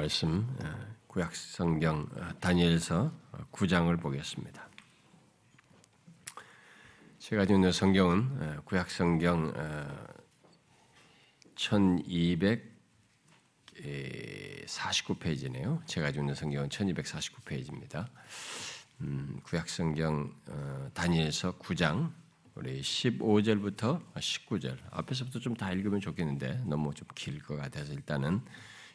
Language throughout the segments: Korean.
말씀 구약 성경 다니엘서 9장을 보겠습니다. 제가 있는 성경은 구약 성경 1249페이지네요. 제가 있는 성경은 1249페이지입니다. 음, 구약 성경 어, 다니엘서 9장 우리 15절부터 19절 앞에서부터 좀 다 읽으면 좋겠는데 너무 좀 길 것 같아서 일단은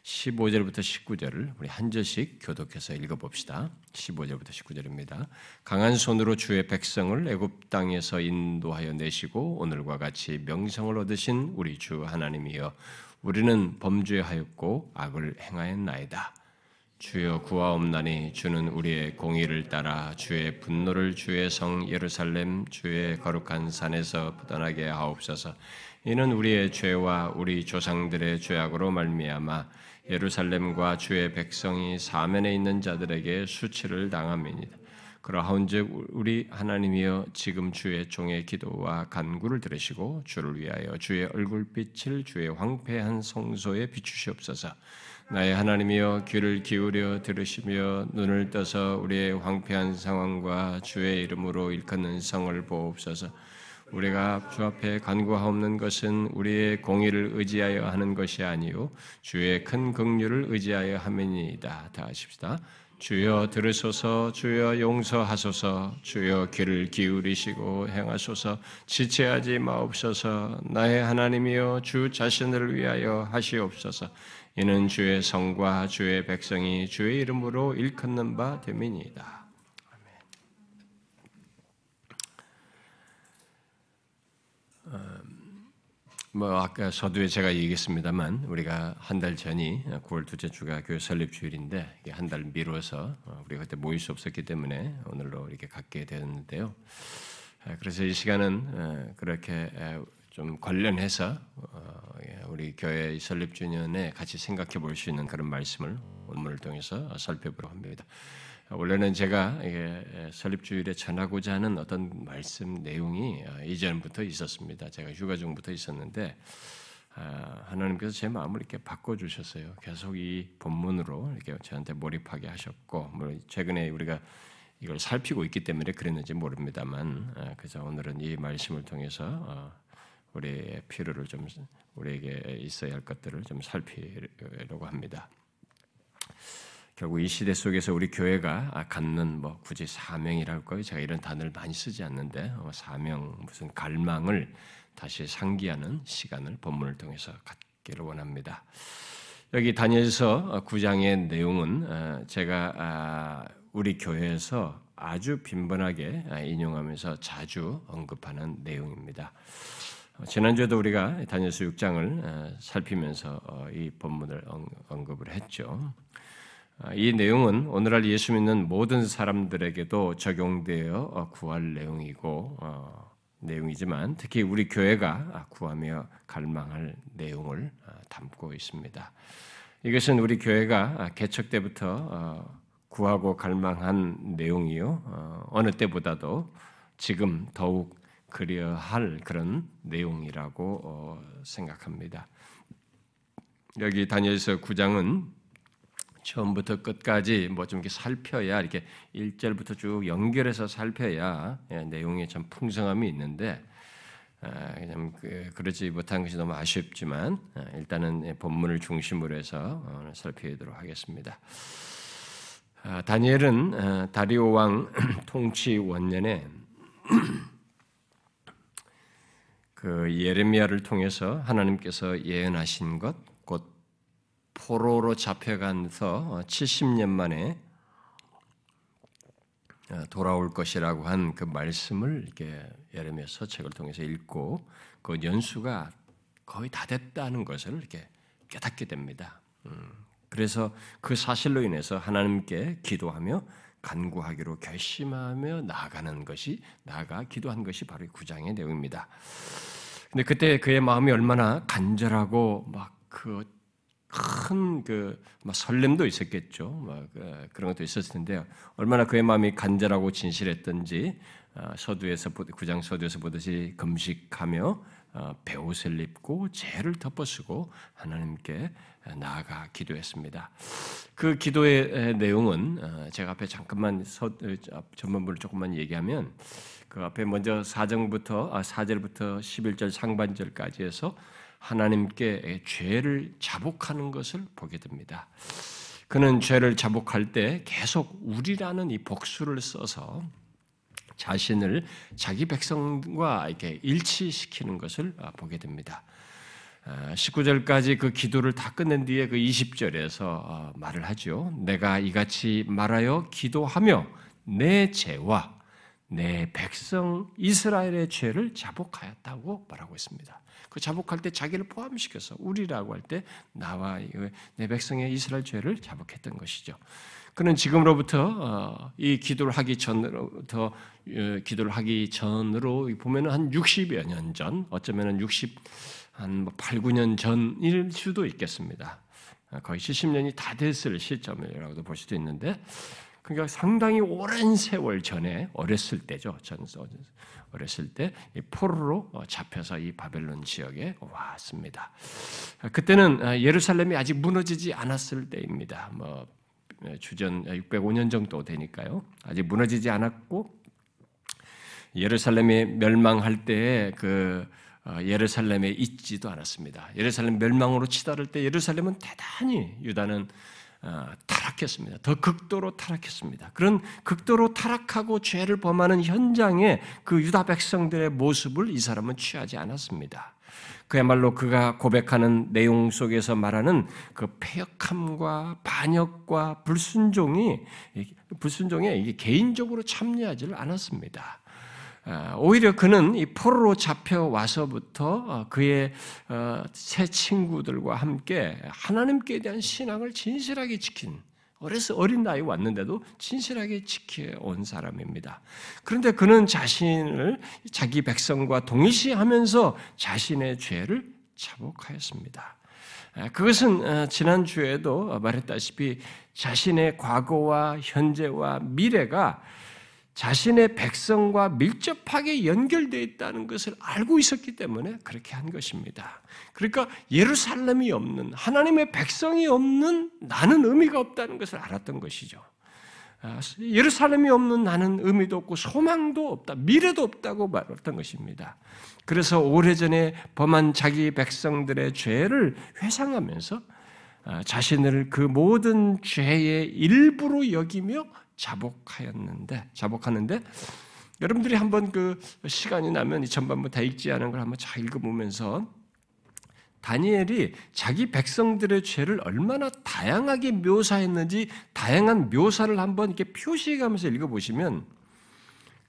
15절부터 19절을 우리 한 절씩 교독해서 읽어봅시다. 15절부터 19절입니다. 강한 손으로 주의 백성을 애굽 땅에서 인도하여 내시고 오늘과 같이 명성을 얻으신 우리 주 하나님이여 우리는 범죄하였고 악을 행하였나이다. 주여 구하옵나니 주는 우리의 공의를 따라 주의 분노를 주의 성 예루살렘 주의 거룩한 산에서 떠나게 하옵소서. 이는 우리의 죄와 우리 조상들의 죄악으로 말미암아 예루살렘과 주의 백성이 사면에 있는 자들에게 수치를 당함이니다. 그러하온즉 우리 하나님이여 지금 주의 종의 기도와 간구를 들으시고 주를 위하여 주의 얼굴빛을 주의 황폐한 성소에 비추시옵소서. 나의 하나님이여 귀를 기울여 들으시며 눈을 떠서 우리의 황폐한 상황과 주의 이름으로 일컫는 성을 보옵소서. 우리가 주 앞에 간구하옵는 것은 우리의 공의를 의지하여 하는 것이 아니요 주의 큰 긍휼을 의지하여 함이니이다. 다 하십시다. 주여 들으소서 주여 용서하소서 주여 귀를 기울이시고 행하소서 지체하지 마옵소서 나의 하나님이여 주 자신을 위하여 하시옵소서 이는 주의 성과 주의 백성이 주의 이름으로 일컫는 바 됨이니이다. 뭐 아까 서두에 제가 얘기했습니다만 우리가 한 달 전이 9월 둘째 주가 교회 설립 주일인데 한 달 미뤄서 어, 우리가 그때 모일 수 없었기 때문에 오늘로 이렇게 갖게 되었는데요. 그래서 이 시간은 그렇게 좀 관련해서 어, 예, 우리 교회 설립 주년에 같이 생각해 볼 수 있는 그런 말씀을 오늘을 통해서 살펴보려 합니다. 원래는 제가 설립 주일에 전하고자 하는 어떤 말씀 내용이 어, 이전부터 있었습니다. 제가 휴가 중부터 있었는데 아, 하나님께서 제 마음을 이렇게 바꿔 주셨어요. 계속 이 본문으로 이렇게 저한테 몰입하게 하셨고, 뭐 최근에 우리가 이걸 살피고 있기 때문에 그랬는지 모릅니다만, 아, 그래서 오늘은 이 말씀을 통해서 어, 우리의 필요를 좀 우리에게 있어야 할 것들을 좀 살피려고 합니다. 결국 이 시대 속에서 우리 교회가 갖는 뭐 굳이 사명이랄 거요. 제가 이런 단어를 많이 쓰지 않는데 어, 사명 무슨 갈망을 다시 상기하는 시간을 본문을 통해서 갖기를 원합니다. 여기 다니엘서 9장의 내용은 어, 제가 아, 우리 교회에서 아주 빈번하게 아, 인용하면서 자주 언급하는 내용입니다. 어, 지난주에도 우리가 다니엘서 6장을 어, 살피면서 어, 이 본문을 언급을 했죠. 이 내용은 오늘날 예수 믿는 모든 사람들에게도 적용되어 구할 내용이고 내용이지만 특히 우리 교회가 구하며 갈망할 내용을 담고 있습니다. 이것은 우리 교회가 개척 때부터 구하고 갈망한 내용이요 어느 때보다도 지금 더욱 그려 할 그런 내용이라고 어, 생각합니다. 여기 다니엘서 9장은 처음부터 끝까지 뭐 좀 이렇게 살펴야 이렇게 1절부터 쭉 연결해서 살펴야 예, 내용에 참 풍성함이 있는데 그냥 아, 그, 그러지 못한 것이 너무 아쉽지만 아, 일단은 본문을 중심으로 해서 어, 살펴보도록 하겠습니다. 아, 다니엘은 다리오 왕 통치 원년에 그 예레미야를 통해서 하나님께서 예언하신 것, 곧 포로로 잡혀간서 70년 만에 어, 돌아올 것이라고 한 그 말씀을 이렇게 예레미야 서 책을 통해서 읽고 그 연수가 거의 다 됐다는 것을 이렇게 깨닫게 됩니다. 음, 그래서 그 사실로 인해서 하나님께 기도하며 간구하기로 결심하며 나아가는 것이 나아가 기도한 것이 바로 구장의 내용입니다. 근데 그때 그의 마음이 얼마나 간절하고 막 그 큰 그 설렘도 있었겠죠. 막 그, 그런 것도 있었을 텐데요. 얼마나 그의 마음이 간절하고 진실했던지 아, 서두에서 구장 서두에서 보듯이 금식하며 어, 배옷을 입고 죄를 덮어쓰고 하나님께 나아가 기도했습니다. 그 기도의 내용은 어, 제가 앞에 잠깐만 어, 전문부를 조금만 얘기하면 그 앞에 먼저 4절부터 아, 4절부터 11절 상반절까지 해서 하나님께 죄를 자복하는 것을 보게 됩니다. 그는 죄를 자복할 때 계속 우리라는 이 복수를 써서 자신을 자기 백성과 이렇게 일치시키는 것을 아, 보게 됩니다. 19절까지 아, 그 기도를 다 끝낸 뒤에 그 20절에서 어, 말을 하죠. 내가 이같이 말하여 기도하며 내 죄와 내 백성 이스라엘의 죄를 자복하였다고 말하고 있습니다. 그 자복할 때 자기를 포함시켜서 우리라고 할 때 나와 내 백성의 이스라엘 죄를 자복했던 것이죠. 그는 지금으로부터 어, 이 기도를 하기 전부터 어, 기도를 하기 전으로 보면은 한 60여 년 전, 어쩌면은 60 한 8, 뭐 9년 전일 수도 있겠습니다. 어, 거의 70년이 다 됐을 시점이라고도 볼 수도 있는데, 그러니까 상당히 오랜 세월 전에 어렸을 때죠. 전 어렸을 때 포로로 잡혀서 이 바벨론 지역에 왔습니다. 그때는 예루살렘이 아직 무너지지 않았을 때입니다. 뭐 네, 주전 605년 정도 되니까요. 아직 무너지지 않았고 예루살렘이 멸망할 때에 그 어, 예루살렘에 있지도 않았습니다. 예루살렘 멸망으로 치달을 때 예루살렘은 대단히 유다는 어, 타락했습니다. 더 극도로 타락했습니다. 그런 극도로 타락하고 죄를 범하는 현장에 그 유다 백성들의 모습을 이 사람은 취하지 않았습니다. 그야말로 그가 고백하는 내용 속에서 말하는 그 폐역함과 반역과 불순종이 불순종에 개인적으로 참여하지를 않았습니다. 아, 오히려 그는 이 포로로 잡혀 와서부터 어, 그의 어, 새 친구들과 함께 하나님께 대한 신앙을 진실하게 지킨 어려서 어린 나이 왔는데도 진실하게 지켜온 사람입니다. 그런데 그는 자신을 자기 백성과 동일시하면서 자신의 죄를 자복하였습니다. 그것은 어, 지난 주에도 말했다시피 자신의 과거와 현재와 미래가 자신의 백성과 밀접하게 연결되어 있다는 것을 알고 있었기 때문에 그렇게 한 것입니다. 그러니까 예루살렘이 없는 하나님의 백성이 없는 나는 의미가 없다는 것을 알았던 것이죠. 아, 예루살렘이 없는 나는 의미도 없고 소망도 없다, 미래도 없다고 말했던 것입니다. 그래서 오래전에 범한 자기 백성들의 죄를 회상하면서 아, 자신을 그 모든 죄의 일부로 여기며 자복하였는데 자복하는데 여러분들이 한번 그 시간이 나면 이 전반부 다 읽지 않은 걸 한번 잘 읽어보면서 다니엘이 자기 백성들의 죄를 얼마나 다양하게 묘사했는지 다양한 묘사를 한번 이렇게 표시해가면서 읽어보시면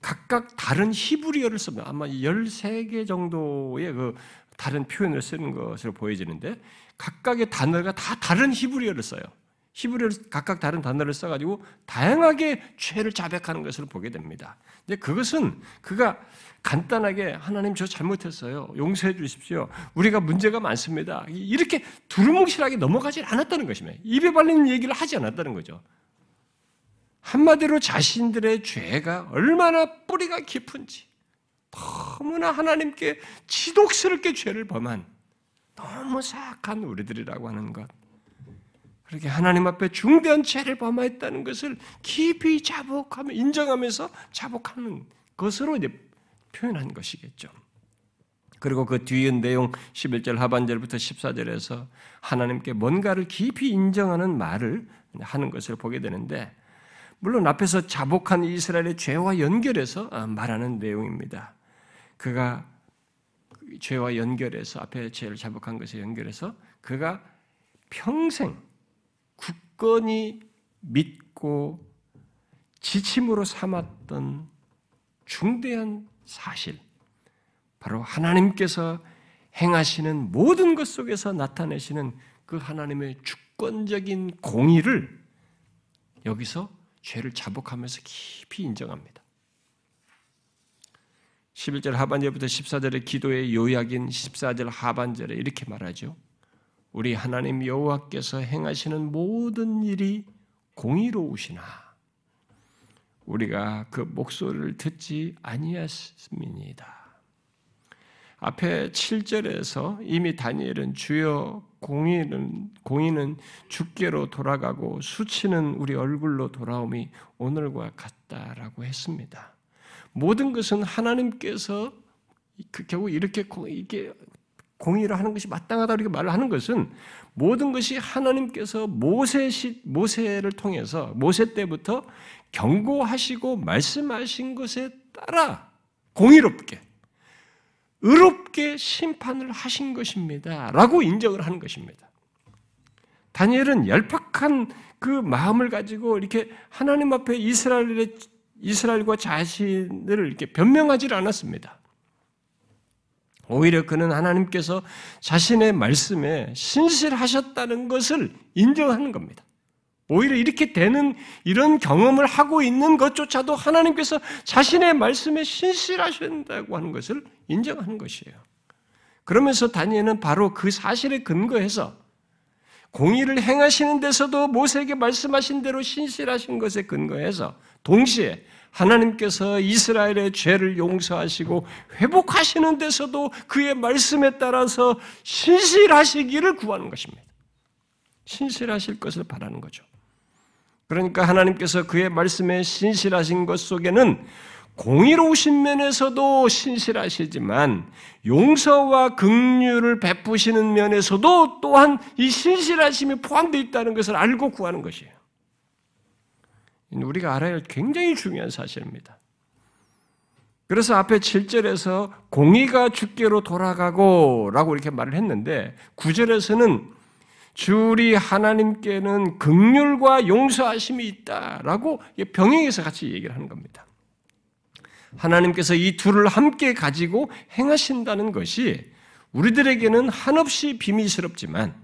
각각 다른 히브리어를 씁니다. 아마 13개 정도의 그 다른 표현을 쓰는 것으로 보여지는데 각각의 단어가 다 다른 히브리어를 써요. 히브리어로 각각 다른 단어를 써가지고 다양하게 죄를 자백하는 것을 보게 됩니다. 근데 그것은 그가 간단하게 하나님 저 잘못했어요. 용서해 주십시오. 우리가 문제가 많습니다. 이렇게 두루뭉실하게 넘어가지 않았다는 것입니다. 입에 발리는 얘기를 하지 않았다는 거죠. 한마디로 자신들의 죄가 얼마나 뿌리가 깊은지, 너무나 하나님께 지독스럽게 죄를 범한 너무 사악한 우리들이라고 하는 것. 그렇게 하나님 앞에 중대한 죄를 범하였다는 것을 깊이 자복하며 인정하면서 자복하는 것으로 이제 표현한 것이겠죠. 그리고 그 뒤의 내용 11절 하반절부터 14절에서 하나님께 뭔가를 깊이 인정하는 말을 하는 것을 보게 되는데 물론 앞에서 자복한 이스라엘의 죄와 연결해서 아, 말하는 내용입니다. 그가 죄와 연결해서 앞에 죄를 자복한 것에 연결해서 그가 평생 굳건히 믿고 지침으로 삼았던 중대한 사실, 바로 하나님께서 행하시는 모든 것 속에서 나타내시는 그 하나님의 주권적인 공의를 여기서 죄를 자복하면서 깊이 인정합니다. 11절 하반절부터 14절의 기도의 요약인 14절 하반절에 이렇게 말하죠. 우리 하나님 여호와께서 행하시는 모든 일이 공의로우시나 우리가 그 목소리를 듣지 아니했습니다. 앞에 7절에서 이미 다니엘은 주여 공인은 공인은 주께로 돌아가고 수치는 우리 얼굴로 돌아옴이 오늘과 같다라고 했습니다. 모든 것은 하나님께서 그 결국 이렇게 이게 공의를 하는 것이 마땅하다 이렇게 말을 하는 것은 모든 것이 하나님께서 모세 모세를 통해서 모세 때부터 경고하시고 말씀하신 것에 따라 공의롭게 의롭게 심판을 하신 것입니다. 라고 인정을 하는 것입니다. 다니엘은 열팍한 그 마음을 가지고 이렇게 하나님 앞에 이스라엘의 이스라엘과 자신을 이렇게 변명하지 않았습니다. 오히려 그는 하나님께서 자신의 말씀에 신실하셨다는 것을 인정하는 겁니다. 오히려 이렇게 되는 이런 경험을 하고 있는 것조차도 하나님께서 자신의 말씀에 신실하신다고 하는 것을 인정하는 것이에요. 그러면서 다니엘은 바로 그 사실에 근거해서 공의를 행하시는 데서도 모세에게 말씀하신 대로 신실하신 것에 근거해서 동시에 하나님께서 이스라엘의 죄를 용서하시고 회복하시는 데서도 그의 말씀에 따라서 신실하시기를 구하는 것입니다. 신실하실 것을 바라는 거죠. 그러니까 하나님께서 그의 말씀에 신실하신 것 속에는 공의로우신 면에서도 신실하시지만 용서와 긍휼을 베푸시는 면에서도 또한 이 신실하심이 포함되어 있다는 것을 알고 구하는 것이에요. 우리가 알아야 할 굉장히 중요한 사실입니다. 그래서 앞에 7절에서 공의가 주께로 돌아가고 라고 이렇게 말을 했는데 9절에서는 주리 하나님께는 극률과 용서하심이 있다라고 병행해서 같이 얘기를 하는 겁니다. 하나님께서 이 둘을 함께 가지고 행하신다는 것이 우리들에게는 한없이 비밀스럽지만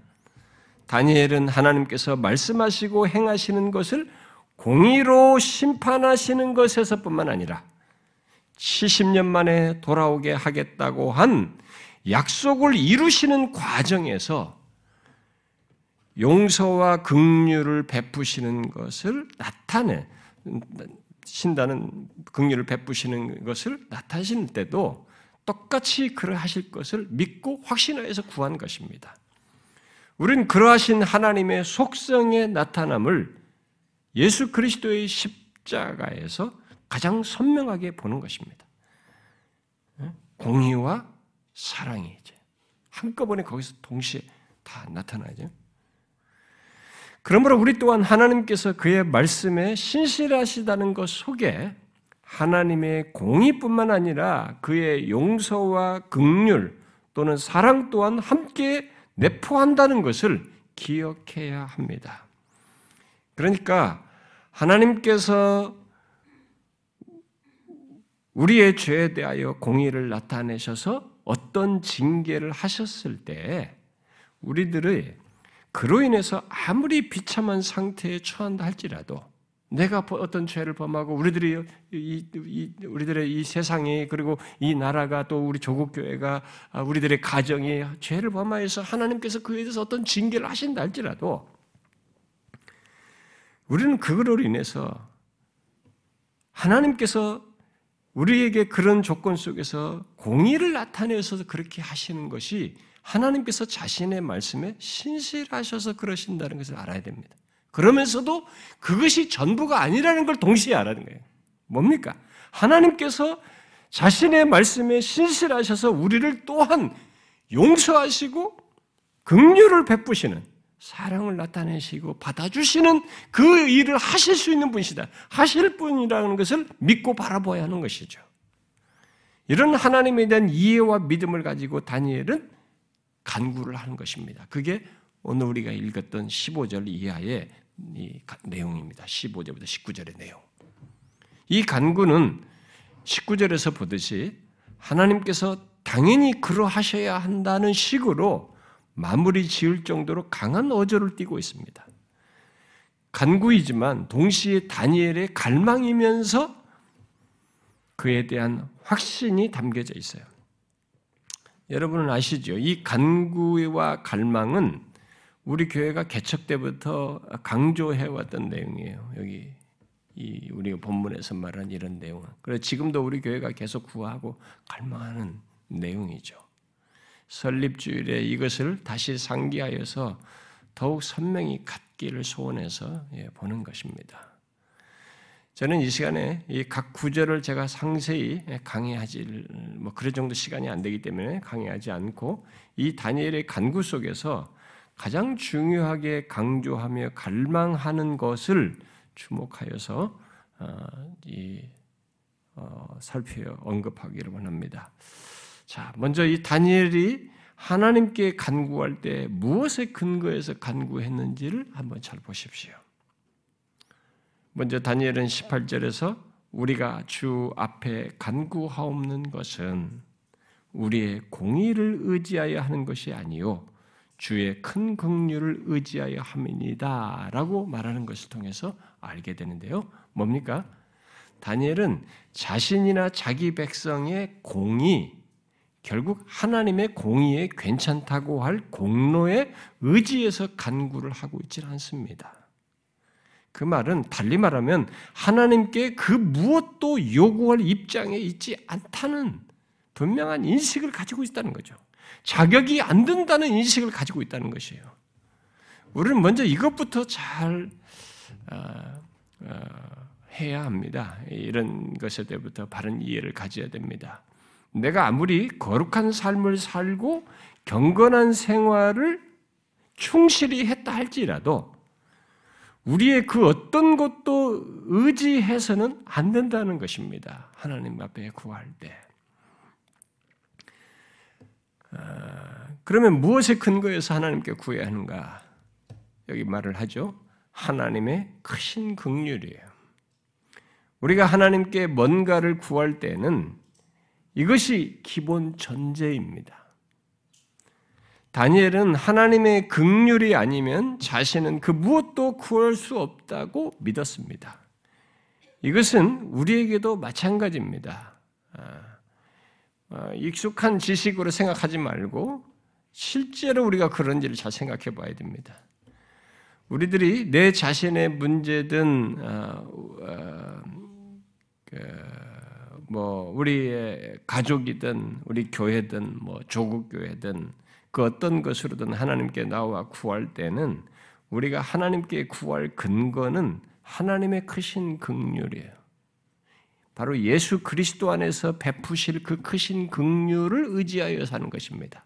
다니엘은 하나님께서 말씀하시고 행하시는 것을 공의로 심판하시는 것에서뿐만 아니라 70년 만에 돌아오게 하겠다고 한 약속을 이루시는 과정에서 용서와 긍휼을 베푸시는 것을 나타내 신다는 긍휼을 베푸시는 것을 나타내실 때도 똑같이 그러하실 것을 믿고 확신하여서 구한 것입니다. 우리는 그러하신 하나님의 속성의 나타남을 예수 그리스도의 십자가에서 가장 선명하게 보는 것입니다. 공의와 사랑이 이제 한꺼번에 거기서 동시에 다 나타나죠. 그러므로 우리 또한 하나님께서 그의 말씀에 신실하시다는 것 속에 하나님의 공의뿐만 아니라 그의 용서와 극률 또는 사랑 또한 함께 내포한다는 것을 기억해야 합니다. 그러니까 하나님께서 우리의 죄에 대하여 공의를 나타내셔서 어떤 징계를 하셨을 때 우리들의 그로 인해서 아무리 비참한 상태에 처한다 할지라도 내가 어떤 죄를 범하고 우리들이 이, 이, 우리들의 이 세상이 그리고 이 나라가 또 우리 조국 교회가 아, 우리들의 가정이 죄를 범하여서 하나님께서 그에 대해서 어떤 징계를 하신다 할지라도 우리는 그거로 인해서 하나님께서 우리에게 그런 조건 속에서 공의를 나타내셔서 그렇게 하시는 것이 하나님께서 자신의 말씀에 신실하셔서 그러신다는 것을 알아야 됩니다. 그러면서도 그것이 전부가 아니라는 걸 동시에 알아는 거예요. 뭡니까? 하나님께서 자신의 말씀에 신실하셔서 우리를 또한 용서하시고 긍휼을 베푸시는 사랑을 나타내시고 받아주시는 그 일을 하실 수 있는 분이시다. 하실 분이라는 것을 믿고 바라봐야 하는 것이죠. 이런 하나님에 대한 이해와 믿음을 가지고 다니엘은 간구를 하는 것입니다. 그게 오늘 우리가 읽었던 15절 이하의 내용입니다. 15절부터 19절의 내용. 이 간구는 19절에서 보듯이 하나님께서 당연히 그러하셔야 한다는 식으로 마무리 지을 정도로 강한 어조를 띠고 있습니다. 간구이지만 동시에 다니엘의 갈망이면서 그에 대한 확신이 담겨져 있어요. 여러분은 아시죠? 이 간구와 갈망은 우리 교회가 개척 때부터 강조해 왔던 내용이에요. 여기 이 우리가 본문에서 말한 이런 내용은. 그래 지금도 우리 교회가 계속 구하고 갈망하는 내용이죠. 설립주일에 이것을 다시 상기하여서 더욱 선명히 갖기를 소원해서 예, 보는 것입니다. 저는 이 시간에 이 각 구절을 제가 상세히 강의하지 뭐 그럴 정도 시간이 안 되기 때문에 강의하지 않고 이 다니엘의 간구 속에서 가장 중요하게 강조하며 갈망하는 것을 주목하여서 어, 이 어, 살펴 언급하기를 원합니다. 자, 먼저 이 다니엘이 하나님께 간구할 때 무엇에 근거해서 간구했는지를 한번 잘 보십시오. 먼저 다니엘은 18절에서 우리가 주 앞에 간구하옵는 것은 우리의 공의를 의지하여 하는 것이 아니요 주의 큰 긍휼을 의지하여 함이니다라고 말하는 것을 통해서 알게 되는데요. 뭡니까? 다니엘은 자신이나 자기 백성의 공의 결국 하나님의 공의에 괜찮다고 할 공로에 의지해서 간구를 하고 있지 않습니다. 그 말은 달리 말하면 하나님께 그 무엇도 요구할 입장에 있지 않다는 분명한 인식을 가지고 있다는 거죠. 자격이 안 된다는 인식을 가지고 있다는 것이에요. 우리는 먼저 이것부터 잘 어, 어, 해야 합니다. 이런 것에 대부터 바른 이해를 가져야 됩니다. 내가 아무리 거룩한 삶을 살고 경건한 생활을 충실히 했다 할지라도 우리의 그 어떤 것도 의지해서는 안 된다는 것입니다. 하나님 앞에 구할 때. 아, 그러면 무엇에 근거해서 하나님께 구해야 하는가? 여기 말을 하죠. 하나님의 크신 긍휼이에요. 우리가 하나님께 뭔가를 구할 때는 이것이 기본 전제입니다. 다니엘은 하나님의 극률이 아니면 자신은 그 무엇도 구할 수 없다고 믿었습니다. 이것은 우리에게도 마찬가지입니다. 아, 아, 익숙한 지식으로 생각하지 말고 실제로 우리가 그런지를 잘 생각해 봐야 됩니다. 우리들이 내 자신의 문제든 어, 그, 뭐 우리의 가족이든 우리 교회든 뭐 조국 교회든 그 어떤 것으로든 하나님께 나와 구할 때는 우리가 하나님께 구할 근거는 하나님의 크신 긍휼이에요. 바로 예수 그리스도 안에서 베푸실 그 크신 긍휼을 의지하여 사는 것입니다.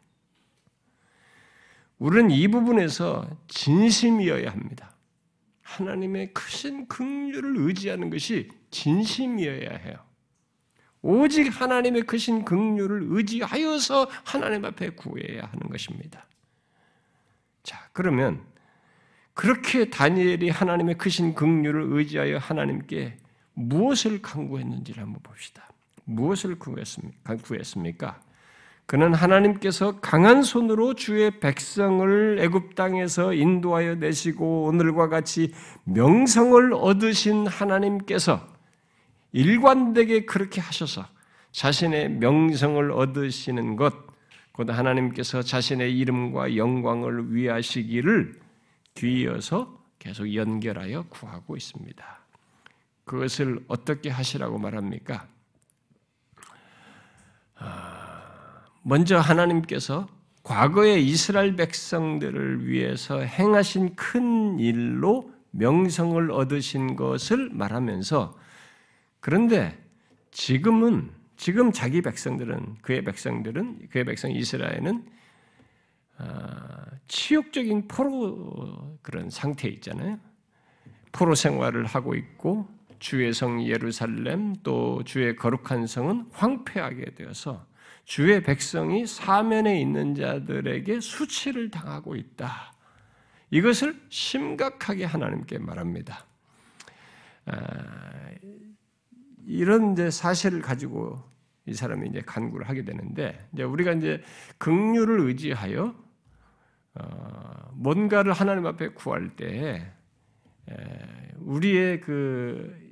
우리는 이 부분에서 진심이어야 합니다. 하나님의 크신 긍휼을 의지하는 것이 진심이어야 해요. 오직 하나님의 크신 긍휼을 의지하여서 하나님 앞에 구해야 하는 것입니다. 자, 그러면 그렇게 다니엘이 하나님의 크신 긍휼을 의지하여 하나님께 무엇을 강구했는지를 한번 봅시다. 무엇을 구했습니까? 그는 하나님께서 강한 손으로 주의 백성을 애굽 땅에서 인도하여 내시고 오늘과 같이 명성을 얻으신 하나님께서 일관되게 그렇게 하셔서 자신의 명성을 얻으시는 것, 곧 하나님께서 자신의 이름과 영광을 위하시기를 뒤이어서 계속 연결하여 구하고 있습니다. 그것을 어떻게 하시라고 말합니까? 아, 먼저 하나님께서 과거의 이스라엘 백성들을 위해서 행하신 큰 일로 명성을 얻으신 것을 말하면서 그런데 지금은 지금 자기 백성들은 그의 백성들은 그의 백성 이스라엘은 아, 치욕적인 포로 그런 상태에 있잖아요. 포로 생활을 하고 있고 주의 성 예루살렘 또 주의 거룩한 성은 황폐하게 되어서 주의 백성이 사면에 있는 자들에게 수치를 당하고 있다. 이것을 심각하게 하나님께 말합니다. 아, 이런 이제 사실을 가지고 이 사람이 이제 간구를 하게 되는데 이제 우리가 이제 긍휼을 의지하여 어, 뭔가를 하나님 앞에 구할 때 에, 우리의 그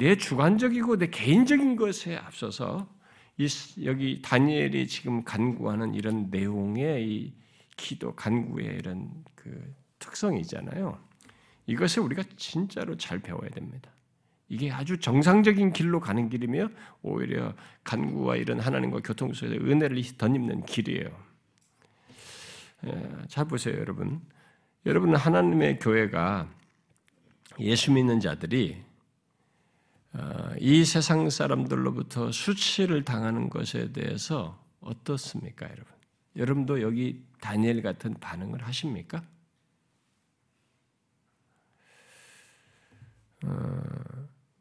내 주관적이고 내 개인적인 것에 앞서서 이, 여기 다니엘이 지금 간구하는 이런 내용의 이 기도 간구의 이런 그 특성이잖아요. 이것을 우리가 진짜로 잘 배워야 됩니다. 이게 아주 정상적인 길로 가는 길이며 오히려 간구와 이런 하나님과 교통 속에서 은혜를 덧입는 길이에요. 예, 잘 보세요, 여러분. 여러분 하나님의 교회가 예수 믿는 자들이 어, 이 세상 사람들로부터 수치를 당하는 것에 대해서 어떻습니까, 여러분? 여러분도 여기 다니엘 같은 반응을 하십니까? 어,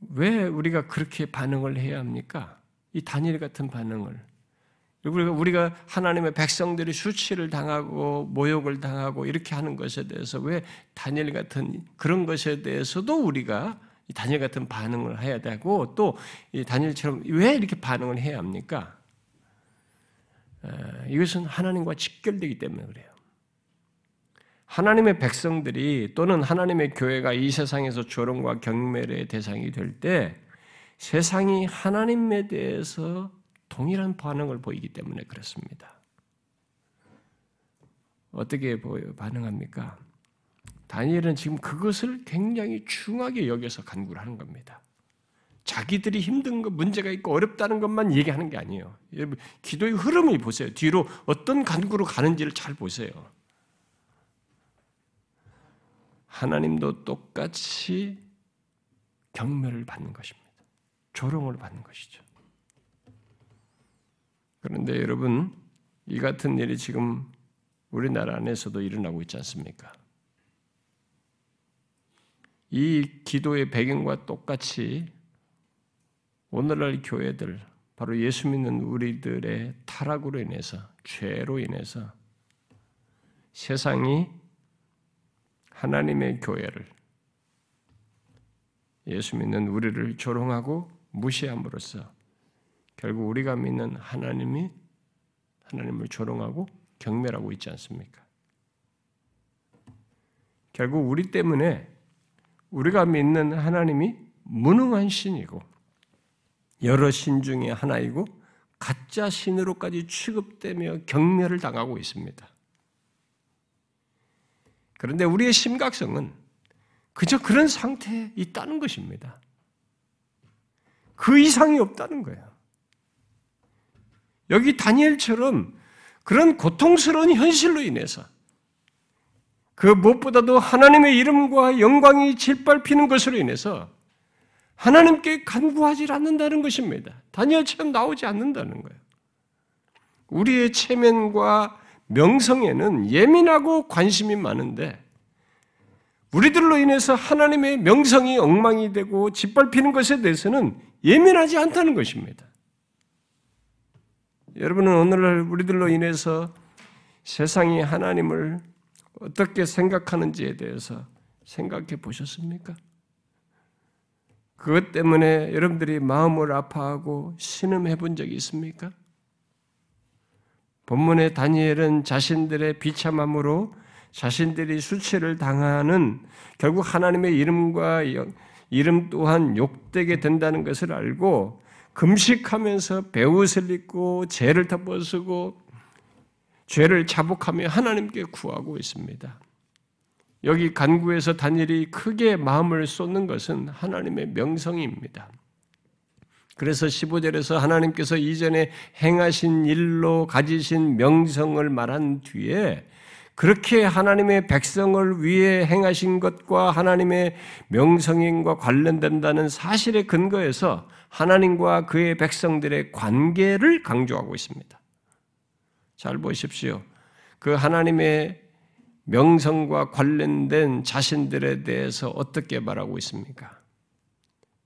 왜 우리가 그렇게 반응을 해야 합니까? 이 다니엘 같은 반응을 우리가 하나님의 백성들이 수치를 당하고 모욕을 당하고 이렇게 하는 것에 대해서 왜 다니엘 같은 그런 것에 대해서도 우리가 다니엘 같은 반응을 해야 되고 또 다니엘처럼 왜 이렇게 반응을 해야 합니까? 이것은 하나님과 직결되기 때문에 그래요. 하나님의 백성들이 또는 하나님의 교회가 이 세상에서 조롱과 경멸의 대상이 될 때 세상이 하나님에 대해서 동일한 반응을 보이기 때문에 그렇습니다. 어떻게 반응합니까? 다니엘은 지금 그것을 굉장히 중하게 여겨서 간구를 하는 겁니다. 자기들이 힘든 거, 문제가 있고 어렵다는 것만 얘기하는 게 아니에요. 여러분, 기도의 흐름을 보세요. 뒤로 어떤 간구로 가는지를 잘 보세요. 하나님도 똑같이 경멸을 받는 것입니다. 조롱을 받는 것이죠. 그런데 여러분, 이 같은 일이 지금 우리나라 안에서도 일어나고 있지 않습니까? 이 기도의 배경과 똑같이 오늘날 교회들, 바로 예수 믿는 우리들의 타락으로 인해서, 죄로 인해서 세상이 하나님의 교회를, 예수 믿는 우리를 조롱하고 무시함으로써 결국 우리가 믿는 하나님이 하나님을 조롱하고 경멸하고 있지 않습니까? 결국 우리 때문에 우리가 믿는 하나님이 무능한 신이고 여러 신 중에 하나이고 가짜 신으로까지 취급되며 경멸을 당하고 있습니다. 그런데 우리의 심각성은 그저 그런 상태에 있다는 것입니다. 그 이상이 없다는 거예요. 여기 다니엘처럼 그런 고통스러운 현실로 인해서 그 무엇보다도 하나님의 이름과 영광이 짓밟히는 것으로 인해서 하나님께 간구하지 않는다는 것입니다. 다니엘처럼 나오지 않는다는 거예요. 우리의 체면과 명성에는 예민하고 관심이 많은데 우리들로 인해서 하나님의 명성이 엉망이 되고 짓밟히는 것에 대해서는 예민하지 않다는 것입니다. 여러분은 오늘날 우리들로 인해서 세상이 하나님을 어떻게 생각하는지에 대해서 생각해 보셨습니까? 그것 때문에 여러분들이 마음을 아파하고 신음해 본 적이 있습니까? 본문의 다니엘은 자신들의 비참함으로 자신들이 수치를 당하는 결국 하나님의 이름과 이름 또한 욕되게 된다는 것을 알고 금식하면서 배옷을 입고 죄를 덮어쓰고 죄를 자복하며 하나님께 구하고 있습니다. 여기 간구에서 다니엘이 크게 마음을 쏟는 것은 하나님의 명성입니다. 그래서 15절에서 하나님께서 이전에 행하신 일로 가지신 명성을 말한 뒤에 그렇게 하나님의 백성을 위해 행하신 것과 하나님의 명성인과 관련된다는 사실에 근거해서 하나님과 그의 백성들의 관계를 강조하고 있습니다. 잘 보십시오. 그 하나님의 명성과 관련된 자신들에 대해서 어떻게 말하고 있습니까?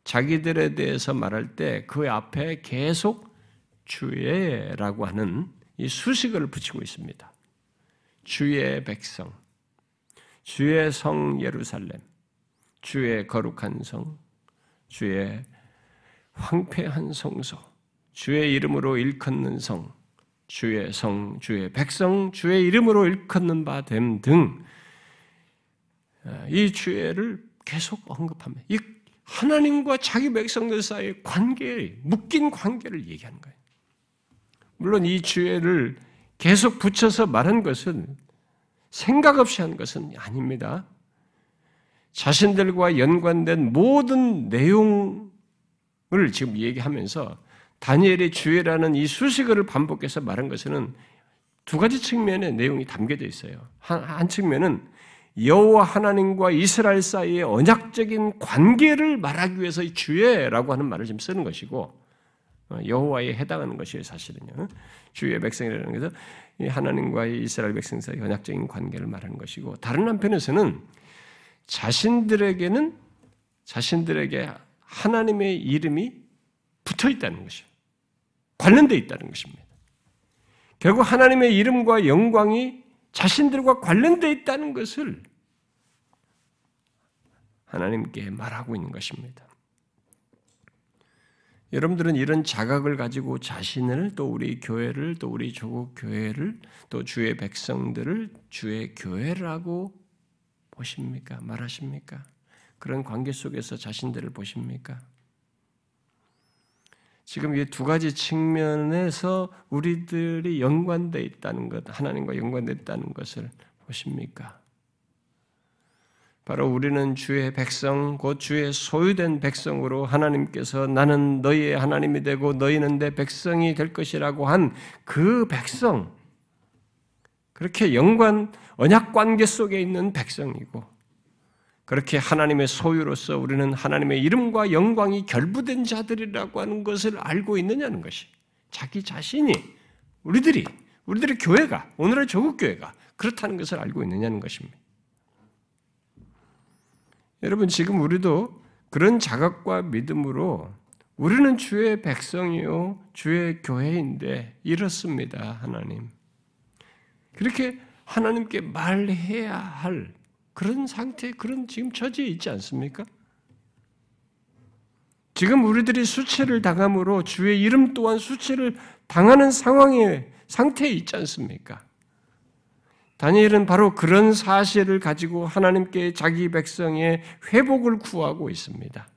자기들에 대해서 말할 때 그 앞에 계속 주의라고 하는 이 수식을 붙이고 있습니다. 주의 백성, 주의 성 예루살렘, 주의 거룩한 성, 주의 황폐한 성소, 주의 이름으로 일컫는 성, 주의 성, 주의 백성, 주의 이름으로 일컫는 바 됨 등이 어, 주의를 계속 언급합니다. 이 하나님과 자기 백성들 사이의 관계, 묶인 관계를 얘기하는 거예요. 물론 이 주의를 계속 붙여서 말한 것은 생각 없이 한 것은 아닙니다. 자신들과 연관된 모든 내용을 지금 얘기하면서 다니엘의 주의라는 이 수식어를 반복해서 말한 것은 두 가지 측면의 내용이 담겨져 있어요. 한, 한 측면은 여호와 하나님과 이스라엘 사이의 언약적인 관계를 말하기 위해서 주의라고 하는 말을 지금 쓰는 것이고 어, 여호와에 해당하는 것이에요, 사실은요. 주의 백성이라는 것은 하나님과의 이스라엘 백성 사이 언약적인 관계를 말하는 것이고 다른 한편에서는 자신들에게는 자신들에게 하나님의 이름이 붙어 있다는 것이요. 관련되어 있다는 것입니다. 결국 하나님의 이름과 영광이 자신들과 관련되어 있다는 것을 하나님께 말하고 있는 것입니다. 여러분들은 이런 자각을 가지고 자신을 또 우리 교회를 또 우리 조국 교회를 또 주의 백성들을 주의 교회라고 보십니까? 말하십니까? 그런 관계 속에서 자신들을 보십니까? 지금 이 두 가지 측면에서 우리들이 연관되어 있다는 것, 하나님과 연관되어 있다는 것을 보십니까? 바로 우리는 주의 백성, 곧 주의 소유된 백성으로 하나님께서 나는 너희의 하나님이 되고 너희는 내 백성이 될 것이라고 한 그 백성, 그렇게 연관, 언약 관계 속에 있는 백성이고, 그렇게 하나님의 소유로서 우리는 하나님의 이름과 영광이 결부된 자들이라고 하는 것을 알고 있느냐는 것이 자기 자신이 우리들이 우리들의 교회가 오늘의 조국 교회가 그렇다는 것을 알고 있느냐는 것입니다. 여러분 지금 우리도 그런 자각과 믿음으로 우리는 주의 백성이요 주의 교회인데 이렇습니다 하나님 그렇게 하나님께 말해야 할 그런 상태, 그런 지금 처지에 있지 않습니까? 지금 우리들이 수치를 당함으로 주의 이름 또한 수치를 당하는 상황의 상태에 있지 않습니까? 다니엘은 바로 그런 사실을 가지고 하나님께 자기 백성의 회복을 구하고 있습니다.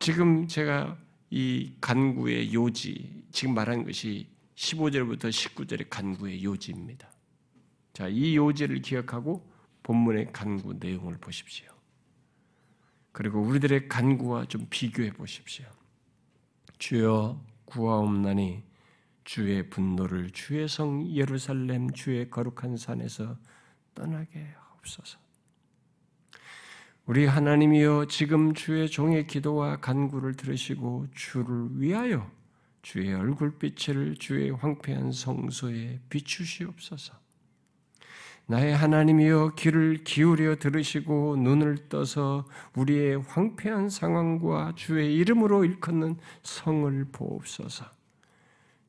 지금 제가 이 간구의 요지, 지금 말한 것이 15절부터 19절의 간구의 요지입니다. 자, 이 요지를 기억하고 본문의 간구 내용을 보십시오. 그리고 우리들의 간구와 좀 비교해 보십시오. 주여 구하옵나니 주의 분노를 주의 성 예루살렘 주의 거룩한 산에서 떠나게 하옵소서. 우리 하나님이여 지금 주의 종의 기도와 간구를 들으시고 주를 위하여 주의 얼굴빛을 주의 황폐한 성소에 비추시옵소서. 나의 하나님이여 귀를 기울여 들으시고 눈을 떠서 우리의 황폐한 상황과 주의 이름으로 일컫는 성을 보옵소서.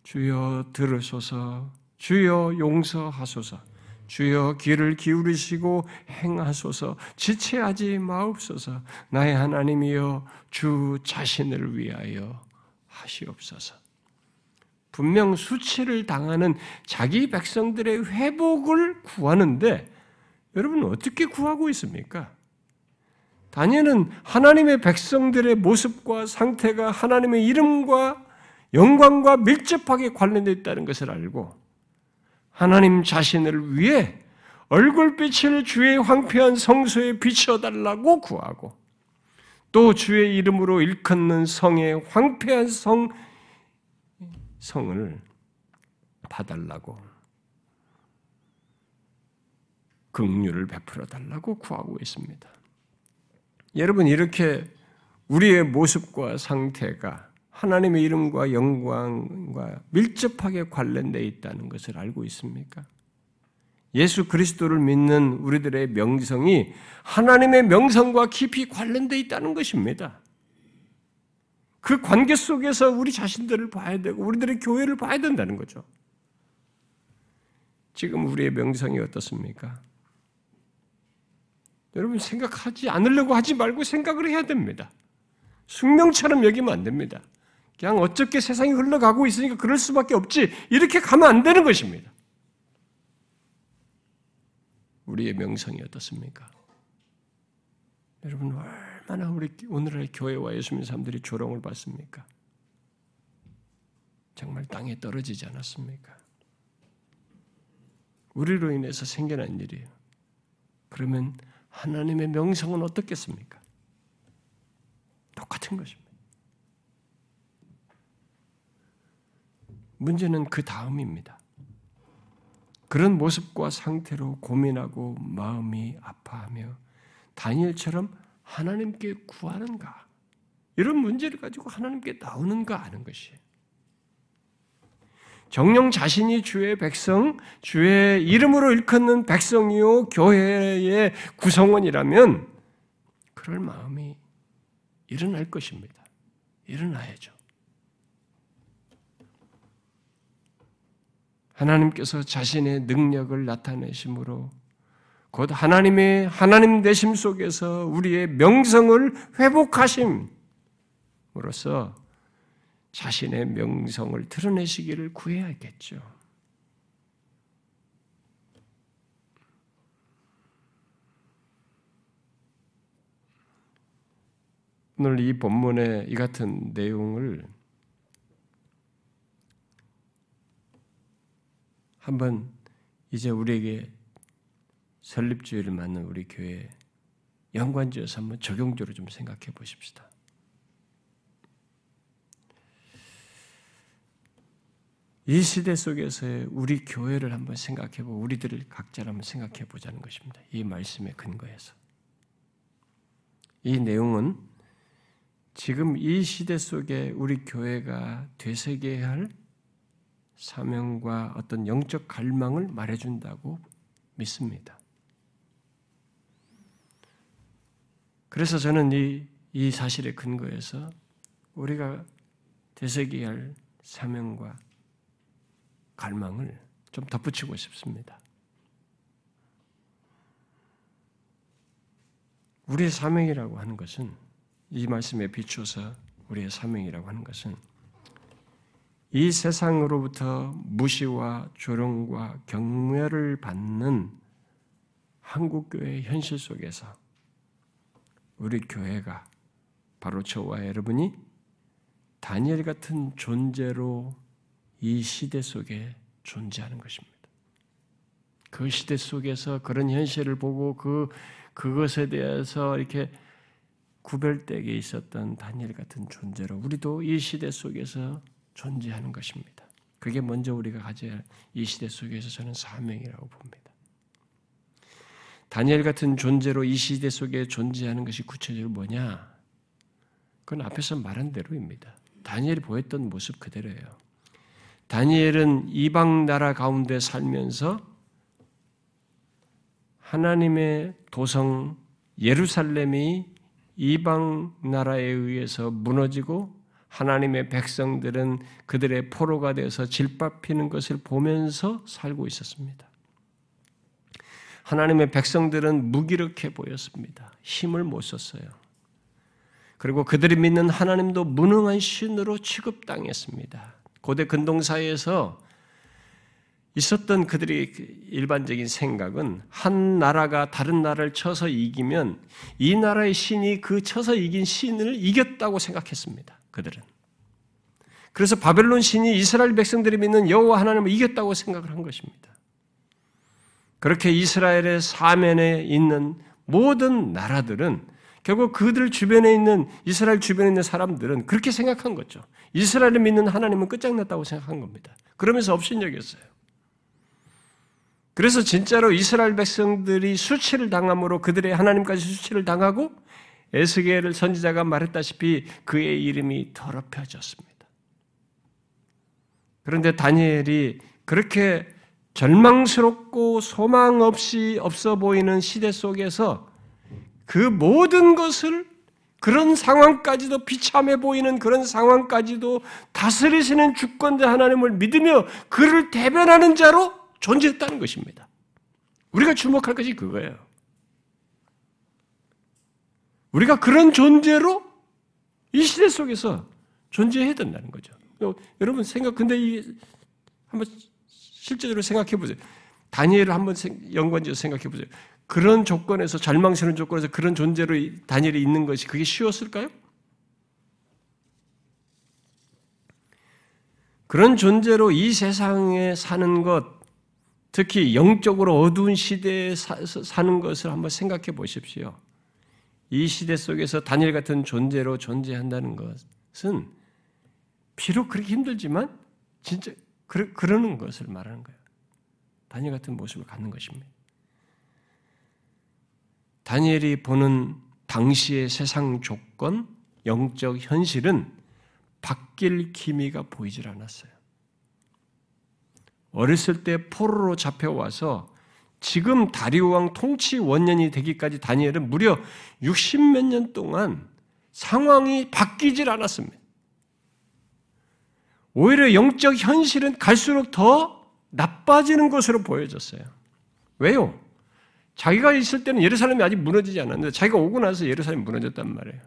주여 들으소서. 주여 용서하소서. 주여 귀를 기울이시고 행하소서. 지체하지 마옵소서. 나의 하나님이여 주 자신을 위하여 하시옵소서. 분명 수치를 당하는 자기 백성들의 회복을 구하는데 여러분 어떻게 구하고 있습니까? 다니엘은 하나님의 백성들의 모습과 상태가 하나님의 이름과 영광과 밀접하게 관련되어 있다는 것을 알고 하나님 자신을 위해 얼굴빛을 주의 황폐한 성소에 비춰달라고 구하고 또 주의 이름으로 일컫는 성의 황폐한 성 성을 봐달라고 긍휼을 베풀어 달라고 구하고 있습니다. 여러분 이렇게 우리의 모습과 상태가 하나님의 이름과 영광과 밀접하게 관련되어 있다는 것을 알고 있습니까? 예수 그리스도를 믿는 우리들의 명성이 하나님의 명성과 깊이 관련되어 있다는 것입니다. 그 관계 속에서 우리 자신들을 봐야 되고 우리들의 교회를 봐야 된다는 거죠. 지금 우리의 명성이 어떻습니까? 여러분 생각하지 않으려고 하지 말고 생각을 해야 됩니다. 숙명처럼 여기면 안 됩니다. 그냥 어떻게 세상이 흘러가고 있으니까 그럴 수밖에 없지 이렇게 가면 안 되는 것입니다. 우리의 명성이 어떻습니까? 여러분 얼마나 우리 오늘의 교회와 예수 믿는 사람들이 조롱을 받습니까? 정말 땅에 떨어지지 않았습니까? 우리로 인해서 생겨난 일이에요. 그러면 하나님의 명성은 어떻겠습니까? 똑같은 것입니다. 문제는 그 다음입니다. 그런 모습과 상태로 고민하고 마음이 아파하며 다니엘처럼 하나님께 구하는가? 이런 문제를 가지고 하나님께 나오는가 하는 것이에요. 정령 자신이 주의 백성, 주의 이름으로 일컫는 백성이요 교회의 구성원이라면 그럴 마음이 일어날 것입니다. 일어나야죠. 하나님께서 자신의 능력을 나타내심으로 곧 하나님의 하나님 되심 속에서 우리의 명성을 회복하심으로써 자신의 명성을 드러내시기를 구해야겠죠. 오늘 이 본문의 이 같은 내용을 한번 이제 우리에게 설립주의를 맞는 우리 교회 연관지어서 한번 적용적으로 좀 생각해 보십시다. 이 시대 속에서의 우리 교회를 한번 생각해 보고 우리들을 각자를 한번 생각해 보자는 것입니다. 이 말씀의 근거에서. 이 내용은 지금 이 시대 속에 우리 교회가 되새겨야 할 사명과 어떤 영적 갈망을 말해준다고 믿습니다. 그래서 저는 이, 이 사실의 근거에서 우리가 되새겨야 할 사명과 갈망을 좀 덧붙이고 싶습니다. 우리의 사명이라고 하는 것은 이 말씀에 비추어서 우리의 사명이라고 하는 것은 이 세상으로부터 무시와 조롱과 경멸을 받는 한국교회의 현실 속에서 우리 교회가 바로 저와 여러분이 다니엘 같은 존재로 이 시대 속에 존재하는 것입니다. 그 시대 속에서 그런 현실을 보고 그 그것에 대해서 이렇게 구별되게 있었던 다니엘 같은 존재로 우리도 이 시대 속에서 존재하는 것입니다. 그게 먼저 우리가 가져야 할 이 시대 속에서 저는 사명이라고 봅니다. 다니엘 같은 존재로 이 시대 속에 존재하는 것이 구체적으로 뭐냐? 그건 앞에서 말한 대로입니다. 다니엘이 보였던 모습 그대로예요. 다니엘은 이방 나라 가운데 살면서 하나님의 도성 예루살렘이 이방 나라에 의해서 무너지고 하나님의 백성들은 그들의 포로가 되어서 질밥히는 것을 보면서 살고 있었습니다. 하나님의 백성들은 무기력해 보였습니다. 힘을 못 썼어요. 그리고 그들이 믿는 하나님도 무능한 신으로 취급당했습니다. 고대 근동사회에서 있었던 그들의 그 일반적인 생각은 한 나라가 다른 나라를 쳐서 이기면 이 나라의 신이 그 쳐서 이긴 신을 이겼다고 생각했습니다. 그들은. 그래서 바벨론 신이 이스라엘 백성들이 믿는 여호와 하나님을 이겼다고 생각을 한 것입니다. 그렇게 이스라엘의 사면에 있는 모든 나라들은 결국 그들 주변에 있는 이스라엘 주변에 있는 사람들은 그렇게 생각한 거죠. 이스라엘을 믿는 하나님은 끝장났다고 생각한 겁니다. 그러면서 업신여겼어요. 그래서 진짜로 이스라엘 백성들이 수치를 당함으로 그들의 하나님까지 수치를 당하고 에스겔을 선지자가 말했다시피 그의 이름이 더럽혀졌습니다. 그런데 다니엘이 그렇게 절망스럽고 소망 없이 없어 보이는 시대 속에서 그 모든 것을 그런 상황까지도 비참해 보이는 그런 상황까지도 다스리시는 주권자 하나님을 믿으며 그를 대변하는 자로 존재했다는 것입니다. 우리가 주목할 것이 그거예요. 우리가 그런 존재로 이 시대 속에서 존재해야 된다는 거죠. 여러분 생각 근데 이 한번 실제로 생각해 보세요. 다니엘을 한번 연관지어 생각해 보세요. 그런 조건에서 절망스러운 조건에서 그런 존재로 다니엘이 있는 것이 그게 쉬웠을까요? 그런 존재로 이 세상에 사는 것, 특히 영적으로 어두운 시대에 사, 는 것을 한번 생각해 보십시오. 이 시대 속에서 다니엘 같은 존재로 존재한다는 것은 비록 그렇게 힘들지만 진짜 그러, 그러는 것을 말하는 거예요. 다니엘 같은 모습을 갖는 것입니다. 다니엘이 보는 당시의 세상 조건, 영적 현실은 바뀔 기미가 보이질 않았어요. 어렸을 때 포로로 잡혀와서 지금 다리오 왕 통치 원년이 되기까지 다니엘은 무려 60 몇 년 동안 상황이 바뀌질 않았습니다. 오히려 영적 현실은 갈수록 더 나빠지는 것으로 보여졌어요. 왜요? 자기가 있을 때는 예루살렘이 아직 무너지지 않았는데 자기가 오고 나서 예루살렘이 무너졌단 말이에요.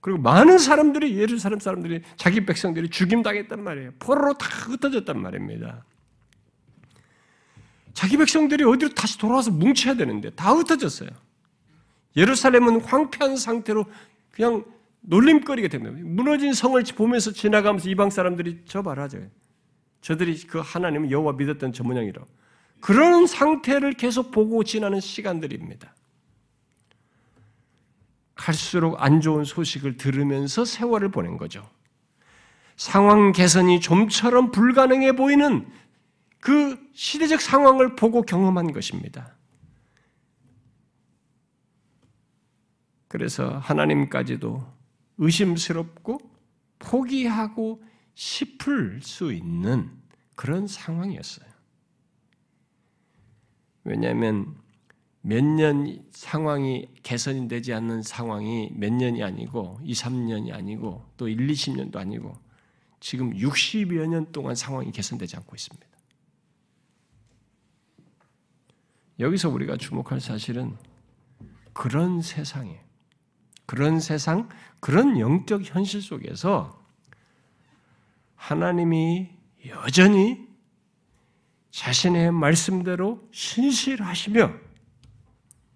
그리고 많은 사람들이 예루살렘 사람들이 자기 백성들이 죽임 당했단 말이에요. 포로로 다 흩어졌단 말입니다. 자기 백성들이 어디로 다시 돌아와서 뭉쳐야 되는데 다 흩어졌어요. 예루살렘은 황폐한 상태로 그냥 놀림거리가 됩니다. 무너진 성을 보면서 지나가면서 이방 사람들이 저 말하죠. 저들이 그 하나님은 여호와 믿었던 저 모양이라. 그런 상태를 계속 보고 지나는 시간들입니다. 갈수록 안 좋은 소식을 들으면서 세월을 보낸 거죠. 상황 개선이 좀처럼 불가능해 보이는 그 시대적 상황을 보고 경험한 것입니다. 그래서 하나님까지도 의심스럽고 포기하고 싶을 수 있는 그런 상황이었어요. 왜냐하면 몇 년 상황이 개선이 되지 않는 상황이 몇 년이 아니고 2, 3년이 아니고 또 1, 20년도 아니고 지금 60여 년 동안 상황이 개선되지 않고 있습니다. 여기서 우리가 주목할 사실은 그런 세상에 그런 세상, 그런 영적 현실 속에서 하나님이 여전히 자신의 말씀대로 신실하시며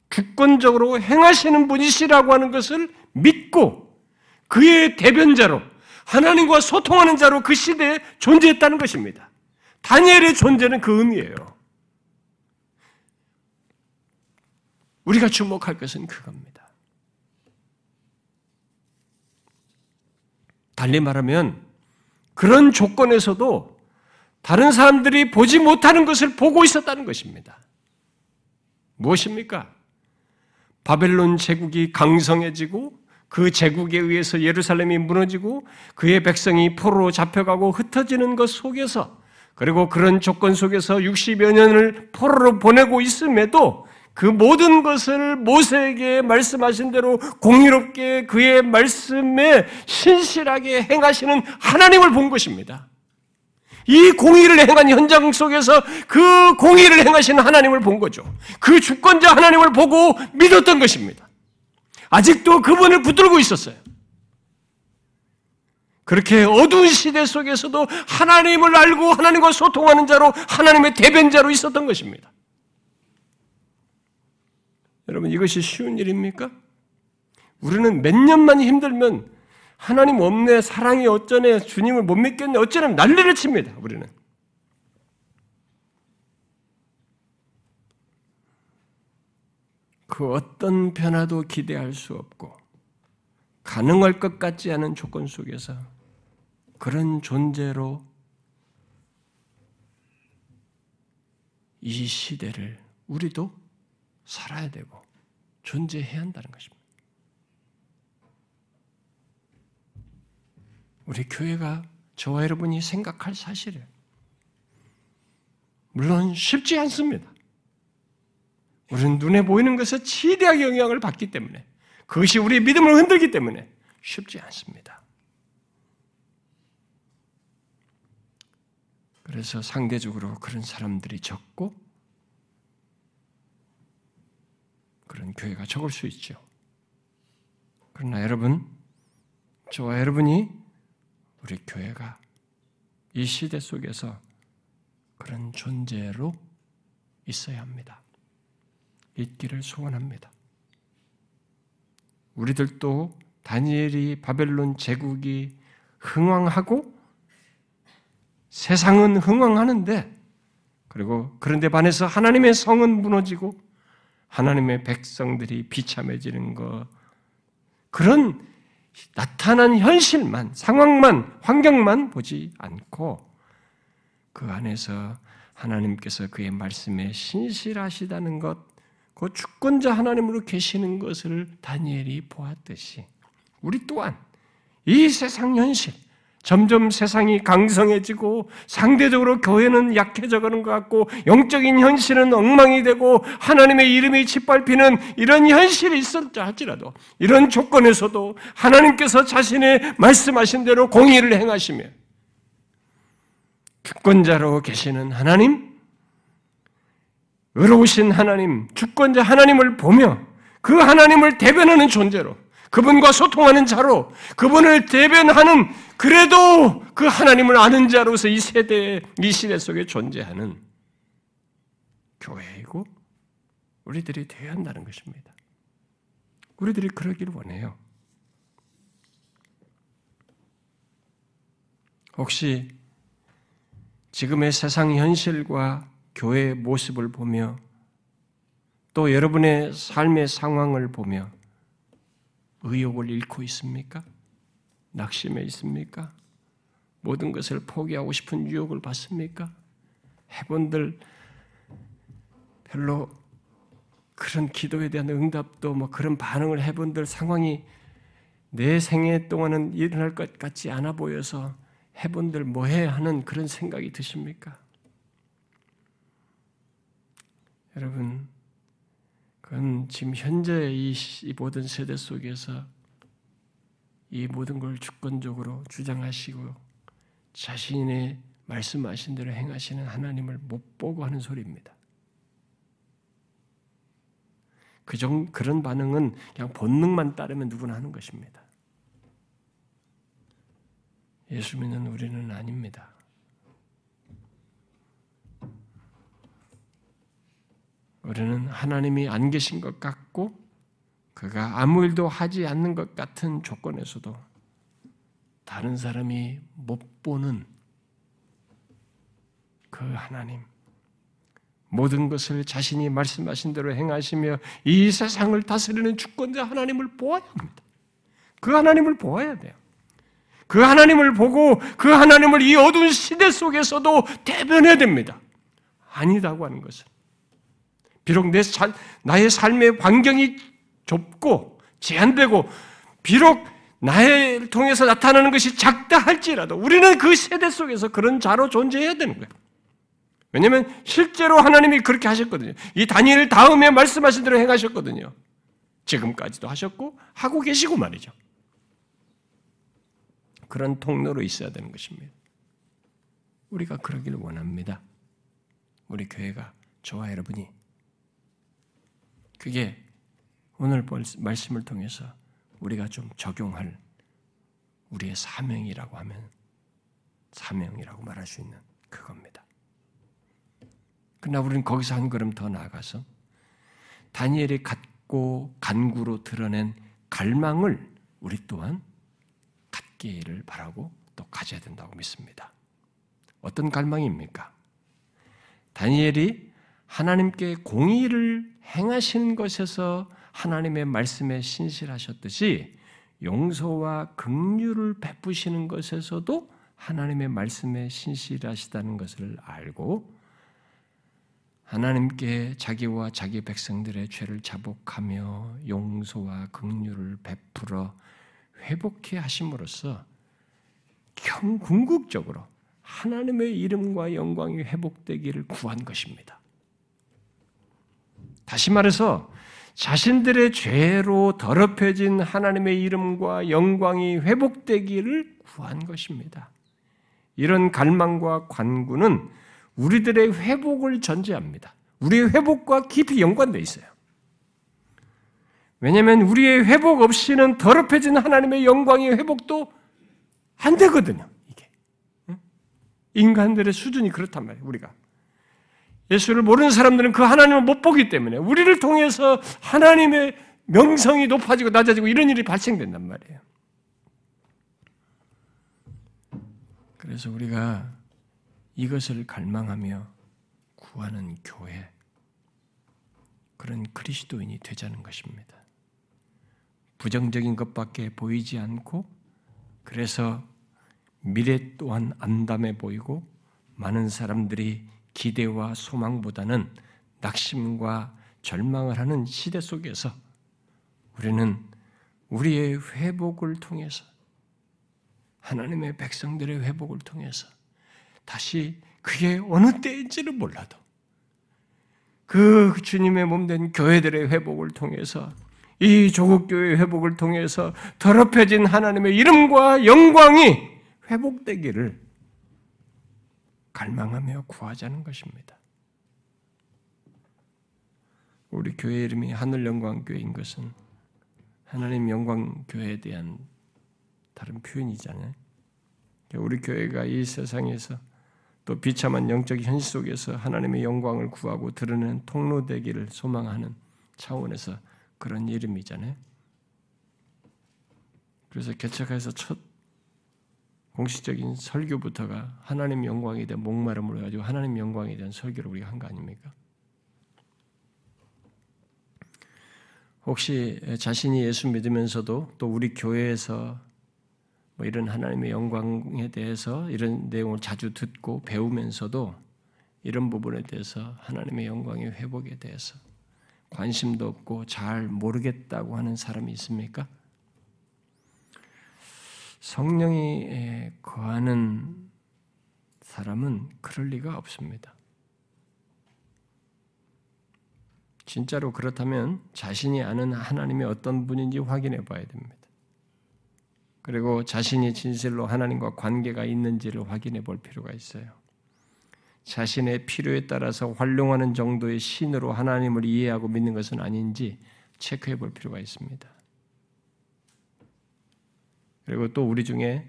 주권적으로 행하시는 분이시라고 하는 것을 믿고 그의 대변자로 하나님과 소통하는 자로 그 시대에 존재했다는 것입니다. 다니엘의 존재는 그 의미예요. 우리가 주목할 것은 그겁니다. 달리 말하면 그런 조건에서도 다른 사람들이 보지 못하는 것을 보고 있었다는 것입니다. 무엇입니까? 바벨론 제국이 강성해지고 그 제국에 의해서 예루살렘이 무너지고 그의 백성이 포로로 잡혀가고 흩어지는 것 속에서 그리고 그런 조건 속에서 60여 년을 포로로 보내고 있음에도 그 모든 것을 모세에게 말씀하신 대로 공의롭게 그의 말씀에 신실하게 행하시는 하나님을 본 것입니다. 이 공의를 행한 현장 속에서 그 공의를 행하시는 하나님을 본 거죠. 그 주권자 하나님을 보고 믿었던 것입니다. 아직도 그분을 붙들고 있었어요. 그렇게 어두운 시대 속에서도 하나님을 알고 하나님과 소통하는 자로 하나님의 대변자로 있었던 것입니다. 여러분 이것이 쉬운 일입니까? 우리는 몇 년만 힘들면 하나님 없네, 사랑이 어쩌네, 주님을 못 믿겠네, 어쩌네 난리를 칩니다. 우리는. 그 어떤 변화도 기대할 수 없고 가능할 것 같지 않은 조건 속에서 그런 존재로 이 시대를 우리도 살아야 되고 존재해야 한다는 것입니다. 우리 교회가 저와 여러분이 생각할 사실이에요. 물론 쉽지 않습니다. 우리는 눈에 보이는 것에 지대하게 영향을 받기 때문에 그것이 우리의 믿음을 흔들기 때문에 쉽지 않습니다. 그래서 상대적으로 그런 사람들이 적고 그런 교회가 적을 수 있죠. 그러나 여러분, 저와 여러분이 우리 교회가 이 시대 속에서 그런 존재로 있어야 합니다. 있기를 소원합니다. 우리들도 다니엘이 바벨론 제국이 흥왕하고 세상은 흥왕하는데 그리고 그런데 반해서 하나님의 성은 무너지고 하나님의 백성들이 비참해지는 것. 그런 나타난 현실만 상황만 환경만 보지 않고 그 안에서 하나님께서 그의 말씀에 신실하시다는 것, 그 주권자 하나님으로 계시는 것을 다니엘이 보았듯이 우리 또한 이 세상 현실, 점점 세상이 강성해지고 상대적으로 교회는 약해져 가는 것 같고 영적인 현실은 엉망이 되고 하나님의 이름이 짓밟히는 이런 현실이 있었다 할지라도 이런 조건에서도 하나님께서 자신의 말씀하신 대로 공의를 행하시며 주권자로 계시는 하나님, 의로우신 하나님, 주권자 하나님을 보며 그 하나님을 대변하는 존재로 그분과 소통하는 자로 그분을 대변하는 그래도 그 하나님을 아는 자로서 이 세대, 이 시대 속에 존재하는 교회이고 우리들이 되어야 한다는 것입니다. 우리들이 그러기를 원해요. 혹시 지금의 세상 현실과 교회의 모습을 보며 또 여러분의 삶의 상황을 보며 의욕을 잃고 있습니까? 낙심해 있습니까? 모든 것을 포기하고 싶은 유혹을 받습니까? 해본들 별로 그런 기도에 대한 응답도 뭐 그런 반응을 해본들 상황이 내 생애 동안은 일어날 것 같지 않아 보여서 해본들 뭐해 하는 그런 생각이 드십니까? 여러분 그건 지금 현재 이, 이 모든 세대 속에서 이 모든 걸 주권적으로 주장하시고 자신의 말씀하신 대로 행하시는 하나님을 못 보고 하는 소리입니다. 그 정 그런 반응은 그냥 본능만 따르면 누구나 하는 것입니다. 예수 믿는 우리는 아닙니다. 우리는 하나님이 안 계신 것 같고 그가 아무 일도 하지 않는 것 같은 조건에서도 다른 사람이 못 보는 그 하나님 모든 것을 자신이 말씀하신 대로 행하시며 이 세상을 다스리는 주권자 하나님을 보아야 합니다. 그 하나님을 보아야 돼요. 그 하나님을 보고 그 하나님을 이 어두운 시대 속에서도 대변해야 됩니다. 아니다고 하는 것은 비록 내 살, 나의 삶의 환경이 좁고 제한되고 비록 나를 통해서 나타나는 것이 작다 할지라도 우리는 그 세대 속에서 그런 자로 존재해야 되는 거예요. 왜냐하면 실제로 하나님이 그렇게 하셨거든요. 이 다니엘 다음에 말씀하신 대로 행하셨거든요. 지금까지도 하셨고 하고 계시고 말이죠. 그런 통로로 있어야 되는 것입니다. 우리가 그러기를 원합니다. 우리 교회가 저와 여러분이 그게 오늘 말씀을 통해서 우리가 좀 적용할 우리의 사명이라고 하면 사명이라고 말할 수 있는 그겁니다. 그러나 우리는 거기서 한 걸음 더 나아가서 다니엘이 갖고 간구로 드러낸 갈망을 우리 또한 갖기를 바라고 또 가져야 된다고 믿습니다. 어떤 갈망입니까? 다니엘이 하나님께 공의를 행하시는 것에서 하나님의 말씀에 신실하셨듯이 용서와 긍휼을 베푸시는 것에서도 하나님의 말씀에 신실하시다는 것을 알고 하나님께 자기와 자기 백성들의 죄를 자복하며 용서와 긍휼을 베풀어 회복해 하심으로써 궁극적으로 하나님의 이름과 영광이 회복되기를 구한 것입니다. 다시 말해서 자신들의 죄로 더럽혀진 하나님의 이름과 영광이 회복되기를 구한 것입니다. 이런 갈망과 관구는 우리들의 회복을 전제합니다. 우리의 회복과 깊이 연관되어 있어요. 왜냐하면 우리의 회복 없이는 더럽혀진 하나님의 영광의 회복도 안 되거든요. 이게 인간들의 수준이 그렇단 말이에요. 우리가 예수를 모르는 사람들은 그 하나님을 못 보기 때문에 우리를 통해서 하나님의 명성이 높아지고 낮아지고 이런 일이 발생된단 말이에요. 그래서 우리가 이것을 갈망하며 구하는 교회, 그런 그리스도인이 되자는 것입니다. 부정적인 것밖에 보이지 않고 그래서 미래 또한 암담해 보이고 많은 사람들이 기대와 소망보다는 낙심과 절망을 하는 시대 속에서 우리는 우리의 회복을 통해서 하나님의 백성들의 회복을 통해서 다시 그게 어느 때인지는 몰라도 그 주님의 몸된 교회들의 회복을 통해서 이 조국 교회의 회복을 통해서 더럽혀진 하나님의 이름과 영광이 회복되기를 갈망하며 구하자는 것입니다. 우리 교회 이름이 하늘 영광 교회인 것은 하나님 영광 교회에 대한 다른 표현이잖아요. 우리 교회가 이 세상에서 또 비참한 영적 현실 속에서 하나님의 영광을 구하고 드러내는 통로 되기를 소망하는 차원에서 그런 이름이잖아요. 그래서 개척해서 첫 공식적인 설교부터가 하나님 영광에 대한 목마름을 가지고 하나님 영광에 대한 설교를 우리가 한 거 아닙니까? 혹시 자신이 예수 믿으면서도 또 우리 교회에서 뭐 이런 하나님의 영광에 대해서 이런 내용을 자주 듣고 배우면서도 이런 부분에 대해서 하나님의 영광의 회복에 대해서 관심도 없고 잘 모르겠다고 하는 사람이 있습니까? 성령이 거하는 사람은 그럴 리가 없습니다. 진짜로 그렇다면 자신이 아는 하나님이 어떤 분인지 확인해 봐야 됩니다. 그리고 자신이 진실로 하나님과 관계가 있는지를 확인해 볼 필요가 있어요. 자신의 필요에 따라서 활용하는 정도의 신으로 하나님을 이해하고 믿는 것은 아닌지 체크해 볼 필요가 있습니다. 그리고 또 우리 중에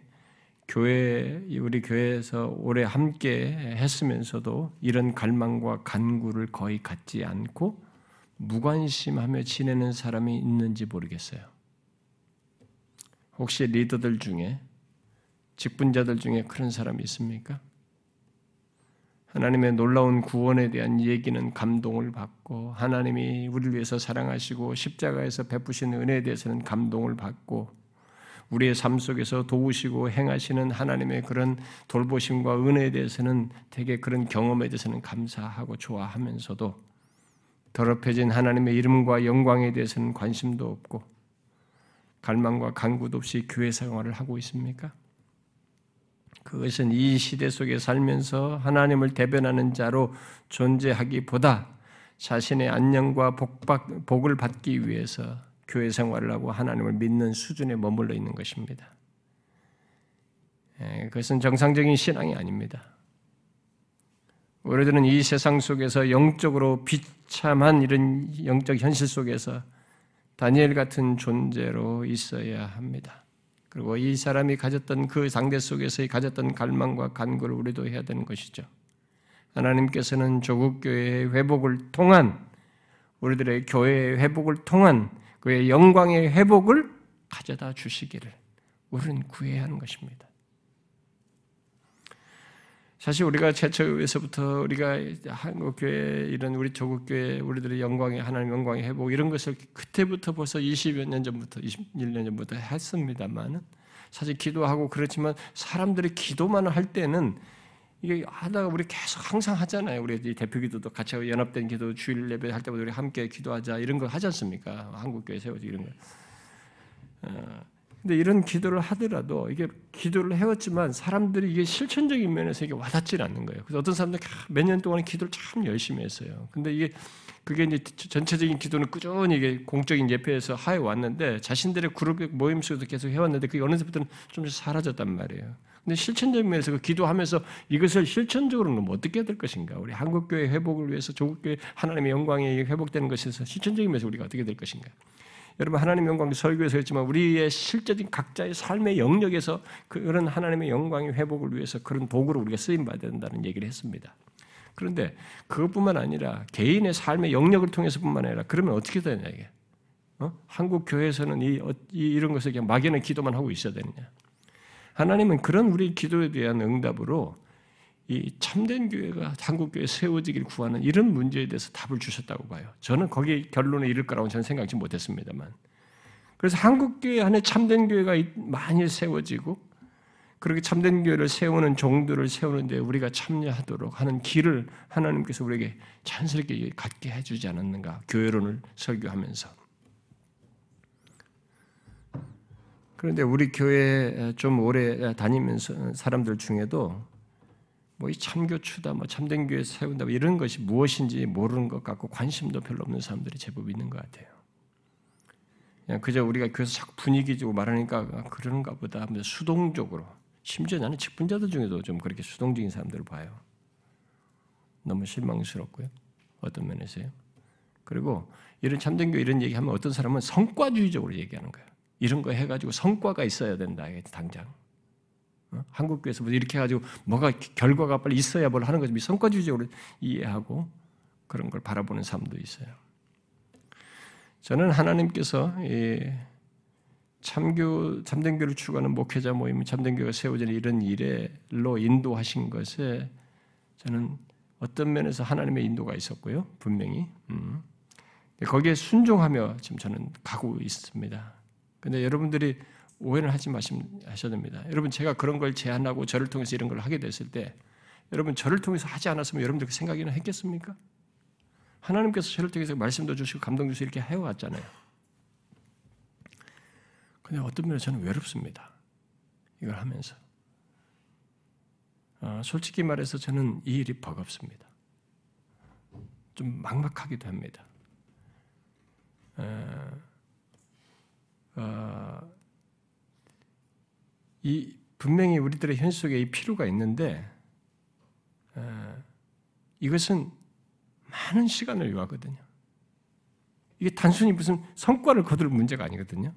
교회 우리 교회에서 오래 함께 했으면서도 이런 갈망과 간구를 거의 갖지 않고 무관심하며 지내는 사람이 있는지 모르겠어요. 혹시 리더들 중에 직분자들 중에 그런 사람이 있습니까? 하나님의 놀라운 구원에 대한 얘기는 감동을 받고 하나님이 우리를 위해서 사랑하시고 십자가에서 베푸신 은혜에 대해서는 감동을 받고 우리의 삶 속에서 도우시고 행하시는 하나님의 그런 돌보심과 은혜에 대해서는 되게 그런 경험에 대해서는 감사하고 좋아하면서도 더럽혀진 하나님의 이름과 영광에 대해서는 관심도 없고 갈망과 간구도 없이 교회 생활을 하고 있습니까? 그것은 이 시대 속에 살면서 하나님을 대변하는 자로 존재하기보다 자신의 안녕과 복받, 복을 받기 위해서 교회 생활을 하고 하나님을 믿는 수준에 머물러 있는 것입니다. 예, 그것은 정상적인 신앙이 아닙니다. 우리들은 이 세상 속에서 영적으로 비참한 이런 영적 현실 속에서 다니엘 같은 존재로 있어야 합니다. 그리고 이 사람이 가졌던 그 상대 속에서 가졌던 갈망과 간구를 우리도 해야 되는 것이죠. 하나님께서는 조국 교회의 회복을 통한 우리들의 교회의 회복을 통한 그의 영광의 회복을 가져다 주시기를 우리는 구해야 하는 것입니다. 사실 우리가 최초에서부터 우리가 한국 교회 이런 우리 조국 교회 우리들의 영광의 하나님 영광의 회복 이런 것을 그때부터 벌써 20여 년 전부터 21년 전부터 했습니다만은 사실 기도하고 그렇지만 사람들이 기도만 할 때는 이게 하다가 우리 계속 항상 하잖아요. 우리 대표 기도도 같이 연합된 기도 주일 예배 할 때마다 우리 함께 기도하자 이런 거 하지 않습니까? 한국 교회 세워지 이런 거. 어, 근데 이런 기도를 하더라도 이게 기도를 해왔지만 사람들이 이게 실천적인 면에서 이게 와닿지 않는 거예요. 그래서 어떤 사람들 몇 년 동안 기도를 참 열심히 했어요. 근데 이게 그게 이제 전체적인 기도는 꾸준히 이게 공적인 예배에서 하해 왔는데 자신들의 그룹 모임 속에서 계속 해왔는데 그게 어느 때부터는 좀 사라졌단 말이에요. 근데 실천적인 면에서 그 기도하면서 이것을 실천적으로는 어떻게 해야 될 것인가? 우리 한국교회 회복을 위해서 조국교회 하나님의 영광이 회복되는 것에서 실천적인 면에서 우리가 어떻게 될 것인가? 여러분 하나님 영광 설교에서 했지만 우리의 실제적인 각자의 삶의 영역에서 그런 하나님의 영광의 회복을 위해서 그런 도구로 우리가 쓰임 받아야 된다는 얘기를 했습니다. 그런데 그것뿐만 아니라 개인의 삶의 영역을 통해서뿐만 아니라 그러면 어떻게 되냐 이게? 어? 한국 교회에서는 이, 이 이런 것을 그냥 막연한 기도만 하고 있어야 되느냐? 하나님은 그런 우리 기도에 대한 응답으로 이 참된 교회가 한국 교회 세워지길 구하는 이런 문제에 대해서 답을 주셨다고 봐요. 저는 거기 결론에 이를 거라고 저는 생각지 못했습니다만. 그래서 한국 교회 안에 참된 교회가 많이 세워지고 그렇게 참된 교회를 세우는 종들을 세우는데 우리가 참여하도록 하는 길을 하나님께서 우리에게 자연스럽게 갖게 해주지 않았는가? 교회론을 설교하면서. 그런데 우리 교회 좀 오래 다니면서 사람들 중에도 뭐 이 참교추다, 뭐 참된 교회 세운다, 뭐 이런 것이 무엇인지 모르는 것 같고 관심도 별로 없는 사람들이 제법 있는 것 같아요. 그냥 그저 우리가 교회에서 자꾸 분위기 주고 말하니까 그러는가 보다 하면서 수동적으로 심지어 나는 직분자들 중에도 좀 그렇게 수동적인 사람들을 봐요. 너무 실망스럽고요. 어떤 면에서요. 그리고 이런 참된 교회 이런 얘기하면 어떤 사람은 성과주의적으로 얘기하는 거예요. 이런 거 해가지고 성과가 있어야 된다. 당장. 어? 한국 교회에서 이렇게 해가지고 뭐가 결과가 빨리 있어야 뭘 하는 거지. 성과주의적으로 이해하고 그런 걸 바라보는 사람도 있어요. 저는 하나님께서 참교 참된 교를 추구하는 목회자 모임, 참된 교가 세워지는 이런 일에로 인도하신 것에 저는 어떤 면에서 하나님의 인도가 있었고요, 분명히. 음. 거기에 순종하며 지금 저는 가고 있습니다. 근데 여러분들이 오해를 하지 마셔야 됩니다. 여러분 제가 그런 걸 제안하고 저를 통해서 이런 걸 하게 됐을 때 여러분 저를 통해서 하지 않았으면 여러분들 그 생각이나 했겠습니까? 하나님께서 저를 통해서 말씀도 주시고 감동 주시고 이렇게 해왔잖아요. 근데 어떤 면에서 저는 외롭습니다. 이걸 하면서. 어, 솔직히 말해서 저는 이 일이 버겁습니다. 좀 막막하기도 합니다. 어, 어, 이 분명히 우리들의 현 속에 이 필요가 있는데 어, 이것은 많은 시간을 요하거든요. 이게 단순히 무슨 성과를 거둘 문제가 아니거든요.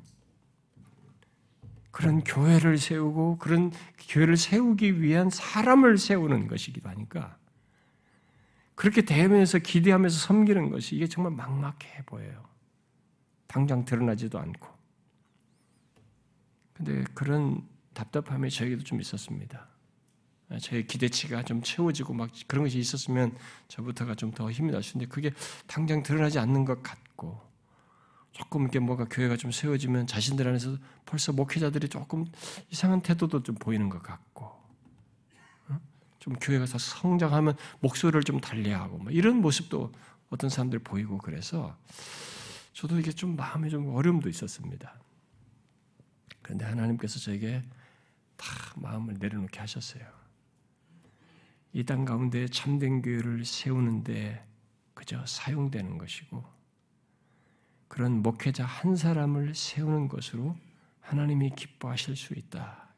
그런 교회를 세우고 그런 교회를 세우기 위한 사람을 세우는 것이기도 하니까 그렇게 대면에서 기대하면서 섬기는 것이 이게 정말 막막해 보여요. 당장 드러나지도 않고. 근데 그런 답답함이 저에게도 좀 있었습니다. 제 기대치가 좀 채워지고 막 그런 것이 있었으면 저부터가 좀 더 힘이 날 수 있는데 그게 당장 드러나지 않는 것 같고 조금 이렇게 뭐가 교회가 좀 세워지면 자신들 안에서 벌써 목회자들이 조금 이상한 태도도 좀 보이는 것 같고 좀 교회가 더 성장하면 목소리를 좀 달리하고 뭐 이런 모습도 어떤 사람들 보이고 그래서 저도 이게 좀 마음에 좀 어려움도 있었습니다. 그런데 하나님께서 저에게 다 마음을 내려놓게 하셨어요. 이 땅 가운데 참된 교회를 세우는데 그저 사용되는 것이고 그런 목회자 한 사람을 세우는 것으로 하나님이 기뻐하실 수 있다.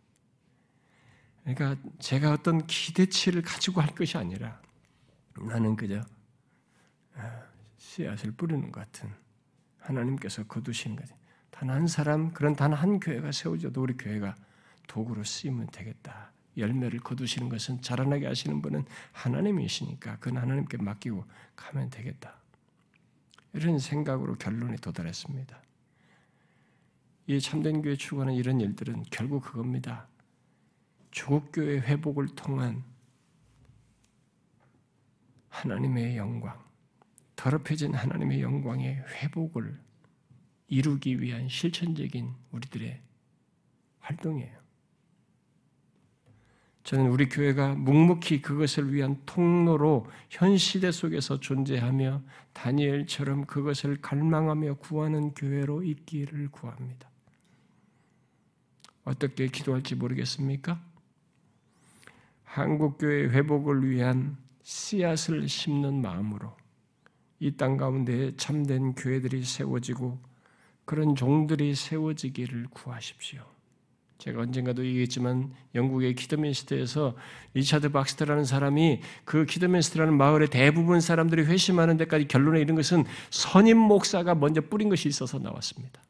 그러니까 제가 어떤 기대치를 가지고 할 것이 아니라 나는 그저 아, 씨앗을 뿌리는 것 같은 하나님께서 거두시는 거지. 단 한 사람, 그런 단 한 교회가 세워져도 우리 교회가 도구로 쓰이면 되겠다. 열매를 거두시는 것은 자라나게 하시는 분은 하나님이시니까 그 하나님께 맡기고 가면 되겠다. 이런 생각으로 결론에 도달했습니다. 이 참된 교회 추구하는 이런 일들은 결국 그겁니다. 조국 교회 회복을 통한 하나님의 영광, 더럽혀진 하나님의 영광의 회복을 이루기 위한 실천적인 우리들의 활동이에요. 저는 우리 교회가 묵묵히 그것을 위한 통로로 현 시대 속에서 존재하며 다니엘처럼 그것을 갈망하며 구하는 교회로 있기를 구합니다. 어떻게 기도할지 모르겠습니까? 한국 교회 회복을 위한 씨앗을 심는 마음으로 이 땅 가운데 참된 교회들이 세워지고 그런 종들이 세워지기를 구하십시오. 제가 언젠가도 얘기했지만 영국의 키드민스터에서 리차드 박스터라는 사람이 그 키드민스터라는 마을의 대부분 사람들이 회심하는 데까지 결론에 이른 것은 선임 목사가 먼저 뿌린 것이 있어서 나왔습니다.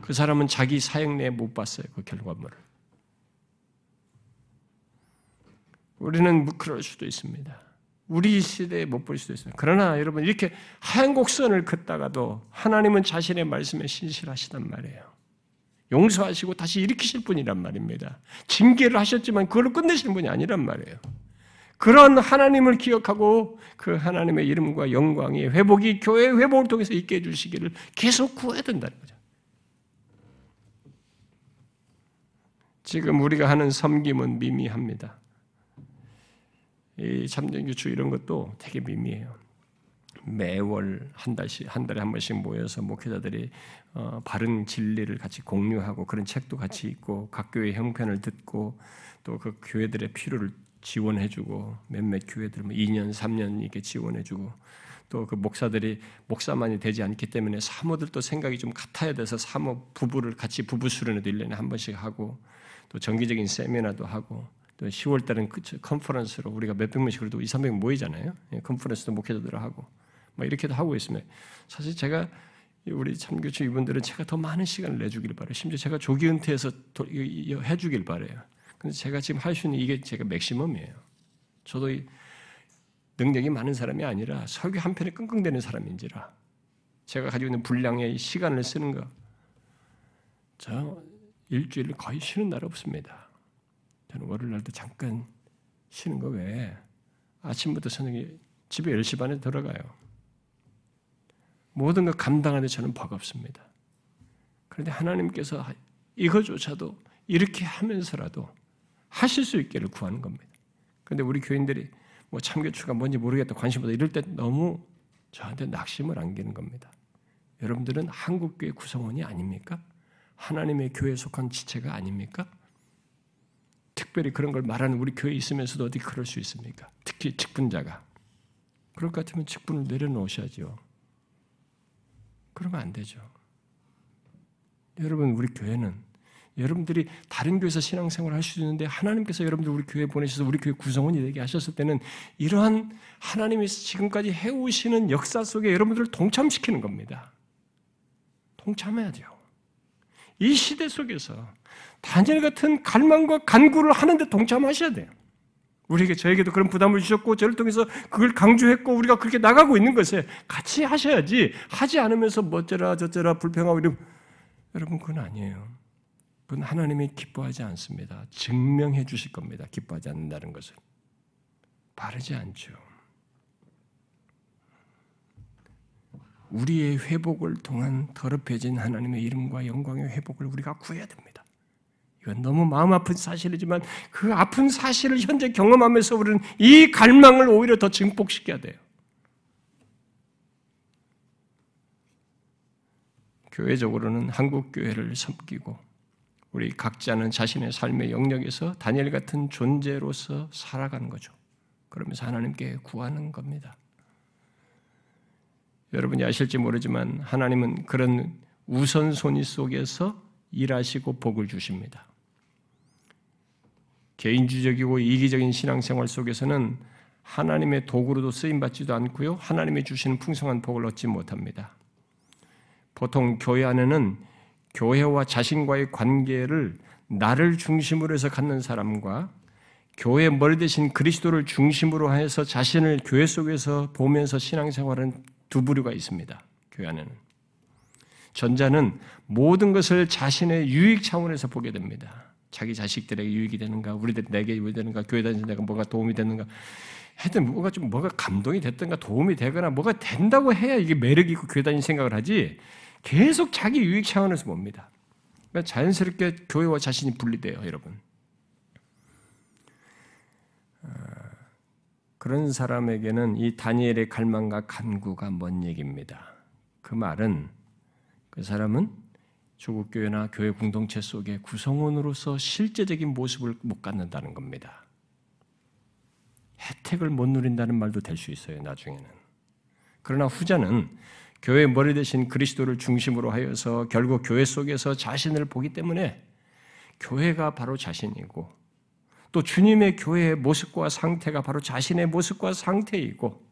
그 사람은 자기 사역 내에 못 봤어요. 그 결과물을. 우리는 그럴 수도 있습니다. 우리 시대에 못 볼 수도 있습니다. 그러나 여러분 이렇게 하얀 곡선을 긋다가도 하나님은 자신의 말씀에 신실하시단 말이에요. 용서하시고 다시 일으키실 분이란 말입니다. 징계를 하셨지만 그걸로 끝내시는 분이 아니란 말이에요. 그런 하나님을 기억하고 그 하나님의 이름과 영광이 회복이 교회 회복을 통해서 있게 해주시기를 계속 구해야 된다는 거죠. 지금 우리가 하는 섬김은 미미합니다. 이 참전규추 이런 것도 되게 미미해요. 매월 한 달씩 한 달에 한 번씩 모여서 목회자들이 어, 바른 진리를 같이 공유하고 그런 책도 같이 읽고 각 교회 형편을 듣고 또 그 교회들의 필요를 지원해주고 몇몇 교회들 뭐 2년 3년 이렇게 지원해주고 또 그 목사들이 목사만이 되지 않기 때문에 사모들도 생각이 좀 같아야 돼서 사모 부부를 같이 부부 수련회도 1년에 한 번씩 하고 또 정기적인 세미나도 하고 또 10월 달은 그 컨퍼런스로 우리가 몇백 명씩 그래도 2, 300명 모이잖아요. 예, 컨퍼런스도 목회자들 하고 뭐 이렇게도 하고 있으면 사실 제가 우리 참교추 이분들은 제가 더 많은 시간을 내주길 바래요. 심지어 제가 조기 은퇴해서 해주길 바래요. 근데 제가 지금 할 수 있는 이게 제가 맥시멈이에요. 저도 능력이 많은 사람이 아니라 설교 한 편에 끙끙대는 사람인지라 제가 가지고 있는 분량의 시간을 쓰는 거. 저 일주일 거의 쉬는 날 없습니다. 저는 월요일 날도 잠깐 쉬는 거 외에 아침부터 저녁에 집에 10시 반에 들어가요. 모든 걸 감당하는데 저는 버겁습니다. 그런데 하나님께서 이거조차도 이렇게 하면서라도 하실 수 있기를 구하는 겁니다. 그런데 우리 교인들이 뭐 참교추가 뭔지 모르겠다 관심보다 이럴 때 너무 저한테 낙심을 안기는 겁니다. 여러분들은 한국교회 구성원이 아닙니까? 하나님의 교회에 속한 지체가 아닙니까? 특별히 그런 걸 말하는 우리 교회에 있으면서도 어디 그럴 수 있습니까? 특히 직분자가. 그럴 것 같으면 직분을 내려놓으셔야죠. 그러면 안 되죠. 여러분, 우리 교회는 여러분들이 다른 교회에서 신앙생활을 할수 있는데 하나님께서 여러분들 우리 교회 에 보내셔서 우리 교회 구성원이 되게 하셨을 때는 이러한 하나님이 지금까지 해오시는 역사 속에 여러분들을 동참시키는 겁니다. 동참해야죠. 이 시대 속에서 다니엘 같은 갈망과 간구를 하는데 동참하셔야 돼요. 우리에게 저에게도 그런 부담을 주셨고 저를 통해서 그걸 강조했고 우리가 그렇게 나가고 있는 것에 같이 하셔야지 하지 않으면서 뭐쩌라 저쩌라 불평하고 이러면 여러분 그건 아니에요. 그건 하나님이 기뻐하지 않습니다. 증명해 주실 겁니다. 기뻐하지 않는다는 것을. 바르지 않죠. 우리의 회복을 통한 더럽혀진 하나님의 이름과 영광의 회복을 우리가 구해야 됩니다. 이건 너무 마음 아픈 사실이지만 그 아픈 사실을 현재 경험하면서 우리는 이 갈망을 오히려 더 증폭시켜야 돼요. 교회적으로는 한국 교회를 섬기고 우리 각자는 자신의 삶의 영역에서 다니엘 같은 존재로서 살아가는 거죠. 그러면서 하나님께 구하는 겁니다. 여러분이 아실지 모르지만 하나님은 그런 우선순위 속에서 일하시고 복을 주십니다. 개인주적이고 이기적인 신앙생활 속에서는 하나님의 도구로도 쓰임 받지도 않고요. 하나님이 주시는 풍성한 복을 얻지 못합니다. 보통 교회 안에는 교회와 자신과의 관계를 나를 중심으로 해서 갖는 사람과 교회 머리 대신 그리스도를 중심으로 해서 자신을 교회 속에서 보면서 신앙생활은 두 부류가 있습니다. 교회 안에는. 전자는 모든 것을 자신의 유익 차원에서 보게 됩니다. 자기 자식들에게 유익이 되는가, 우리들 내게 유익이 되는가, 교회 다니는 내가 뭐가 도움이 되는가. 하여튼 뭐가 좀 뭐가 감동이 됐든가 도움이 되거나 뭐가 된다고 해야 이게 매력 있고 교회 다니는 생각을 하지 계속 자기 유익 차원에서 봅니다. 그러니까 자연스럽게 교회와 자신이 분리돼요, 여러분. 아, 그런 사람에게는 이 다니엘의 갈망과 간구가 먼 얘기입니다. 그 말은 그 사람은 조국 교회나 교회 공동체 속에 구성원으로서 실제적인 모습을 못 갖는다는 겁니다. 혜택을 못 누린다는 말도 될 수 있어요, 나중에는. 그러나 후자는 교회 머리 대신 그리스도를 중심으로 하여서 결국 교회 속에서 자신을 보기 때문에 교회가 바로 자신이고 또 주님의 교회의 모습과 상태가 바로 자신의 모습과 상태이고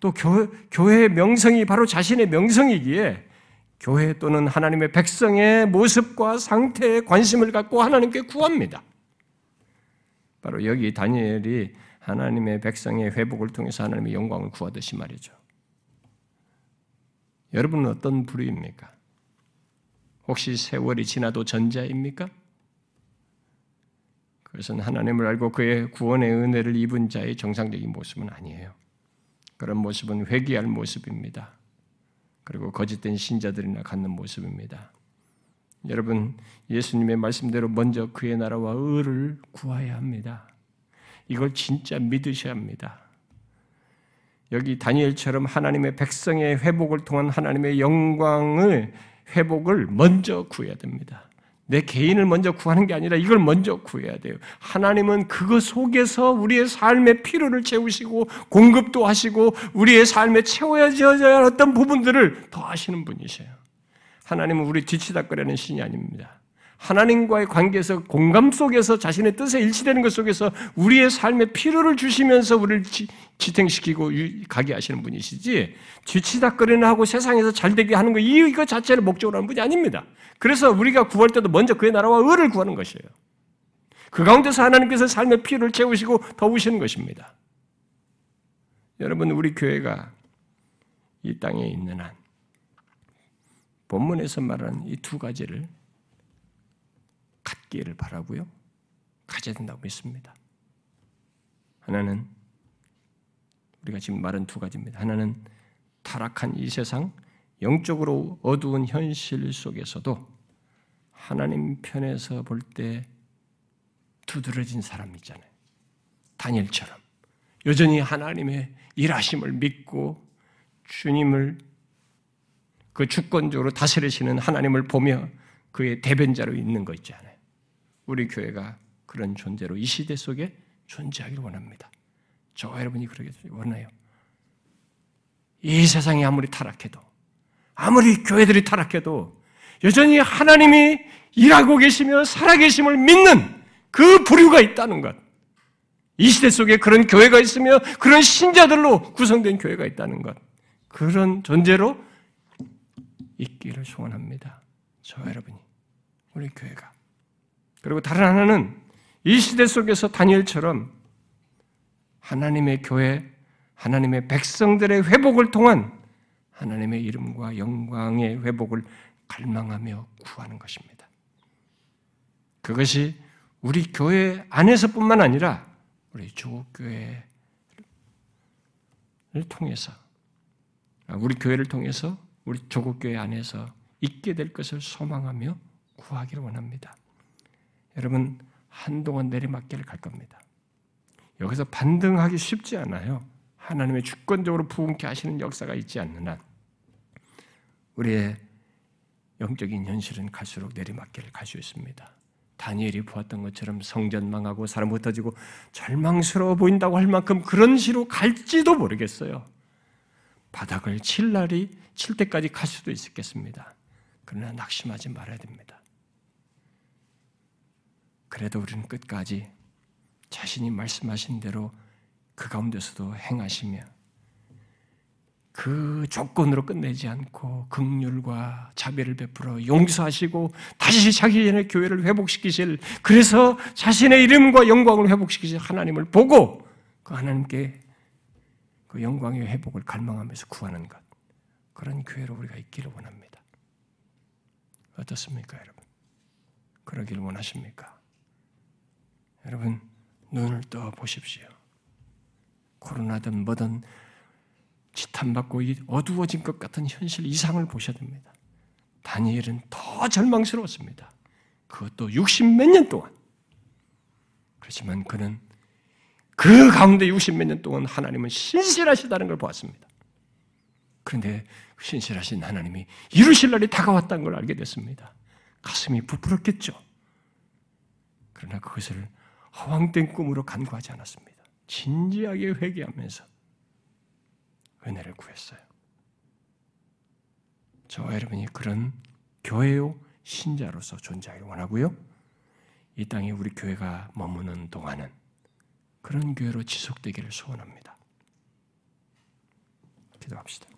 또 교, 교회의 명성이 바로 자신의 명성이기에 교회 또는 하나님의 백성의 모습과 상태에 관심을 갖고 하나님께 구합니다. 바로 여기 다니엘이 하나님의 백성의 회복을 통해서 하나님의 영광을 구하듯이 말이죠. 여러분은 어떤 부류입니까? 혹시 세월이 지나도 전자입니까? 그것은 하나님을 알고 그의 구원의 은혜를 입은 자의 정상적인 모습은 아니에요. 그런 모습은 회개할 모습입니다. 그리고 거짓된 신자들이나 갖는 모습입니다. 여러분, 예수님의 말씀대로 먼저 그의 나라와 의를 구해야 합니다. 이걸 진짜 믿으셔야 합니다. 여기 다니엘처럼 하나님의 백성의 회복을 통한 하나님의 영광을 회복을 먼저 구해야 됩니다. 내 개인을 먼저 구하는 게 아니라 이걸 먼저 구해야 돼요. 하나님은 그거 속에서 우리의 삶의 필요를 채우시고 공급도 하시고 우리의 삶에 채워져야 할 어떤 부분들을 더 하시는 분이세요. 하나님은 우리 뒤치다거리는 신이 아닙니다. 하나님과의 관계에서 공감 속에서 자신의 뜻에 일치되는 것 속에서 우리의 삶의 필요를 주시면서 우리를 지, 탱시키고 가게 하시는 분이시지 뒤치다거리는 하고 세상에서 잘되게 하는 거 이거 자체를 목적으로 하는 분이 아닙니다. 그래서 우리가 구할 때도 먼저 그의 나라와 의를 구하는 것이에요. 그 가운데서 하나님께서 삶의 필요를 채우시고 더우시는 것입니다. 여러분 우리 교회가 이 땅에 있는 한 본문에서 말하는 이 두 가지를 갖기를 바라고요. 가져야 된다고 믿습니다. 하나는 우리가 지금 말한 두 가지입니다. 하나는 타락한 이 세상 영적으로 어두운 현실 속에서도 하나님 편에서 볼 때 두드러진 사람 있잖아요. 다니엘처럼 여전히 하나님의 일하심을 믿고 주님을 그 주권적으로 다스리시는 하나님을 보며 그의 대변자로 있는 거 있잖아요. 우리 교회가 그런 존재로 이 시대 속에 존재하기를 원합니다. 저와 여러분이 그러게 원해요. 이 세상이 아무리 타락해도, 아무리 교회들이 타락해도, 여전히 하나님이 일하고 계시며 살아계심을 믿는 그 부류가 있다는 것. 이 시대 속에 그런 교회가 있으며 그런 신자들로 구성된 교회가 있다는 것. 그런 존재로 있기를 소원합니다. 저와 여러분이. 우리 교회가. 그리고 다른 하나는 이 시대 속에서 다니엘처럼 하나님의 교회, 하나님의 백성들의 회복을 통한 하나님의 이름과 영광의 회복을 갈망하며 구하는 것입니다. 그것이 우리 교회 안에서뿐만 아니라 우리 조국교회를 통해서 우리 교회를 통해서 우리 조국교회 안에서 있게 될 것을 소망하며 구하기를 원합니다. 여러분 한동안 내리막길을 갈 겁니다. 여기서 반등하기 쉽지 않아요. 하나님의 주권적으로 부흥케 하시는 역사가 있지 않는 한 우리의 영적인 현실은 갈수록 내리막길을 갈 수 있습니다. 다니엘이 보았던 것처럼 성전 망하고 사람 흩어지고 절망스러워 보인다고 할 만큼 그런 시로 갈지도 모르겠어요. 바닥을 칠 날이 칠 때까지 갈 수도 있겠습니다. 그러나 낙심하지 말아야 됩니다. 그래도 우리는 끝까지 자신이 말씀하신 대로 그 가운데서도 행하시며 그 조건으로 끝내지 않고 극률과 자비를 베풀어 용서하시고 다시 자기 전에 교회를 회복시키실 그래서 자신의 이름과 영광을 회복시키실 하나님을 보고 그 하나님께 그 영광의 회복을 갈망하면서 구하는 것 그런 교회로 우리가 있기를 원합니다. 어떻습니까, 여러분? 그러기를 원하십니까? 여러분, 눈을 떠 보십시오. 코로나든 뭐든 지탄받고 어두워진 것 같은 현실 이상을 보셔야 됩니다. 다니엘은 더 절망스러웠습니다. 그것도 60 몇 년 동안. 그렇지만 그는 그 가운데 60 몇 년 동안 하나님은 신실하시다는 걸 보았습니다. 그런데 신실하신 하나님이 이루실 날이 다가왔다는 걸 알게 됐습니다. 가슴이 부풀었겠죠. 그러나 그것을 허황된 꿈으로 간구하지 않았습니다. 진지하게 회개하면서 은혜를 구했어요. 저와 여러분이 그런 교회요 신자로서 존재하기를 원하고요. 이 땅에 우리 교회가 머무는 동안은 그런 교회로 지속되기를 소원합니다. 기도합시다.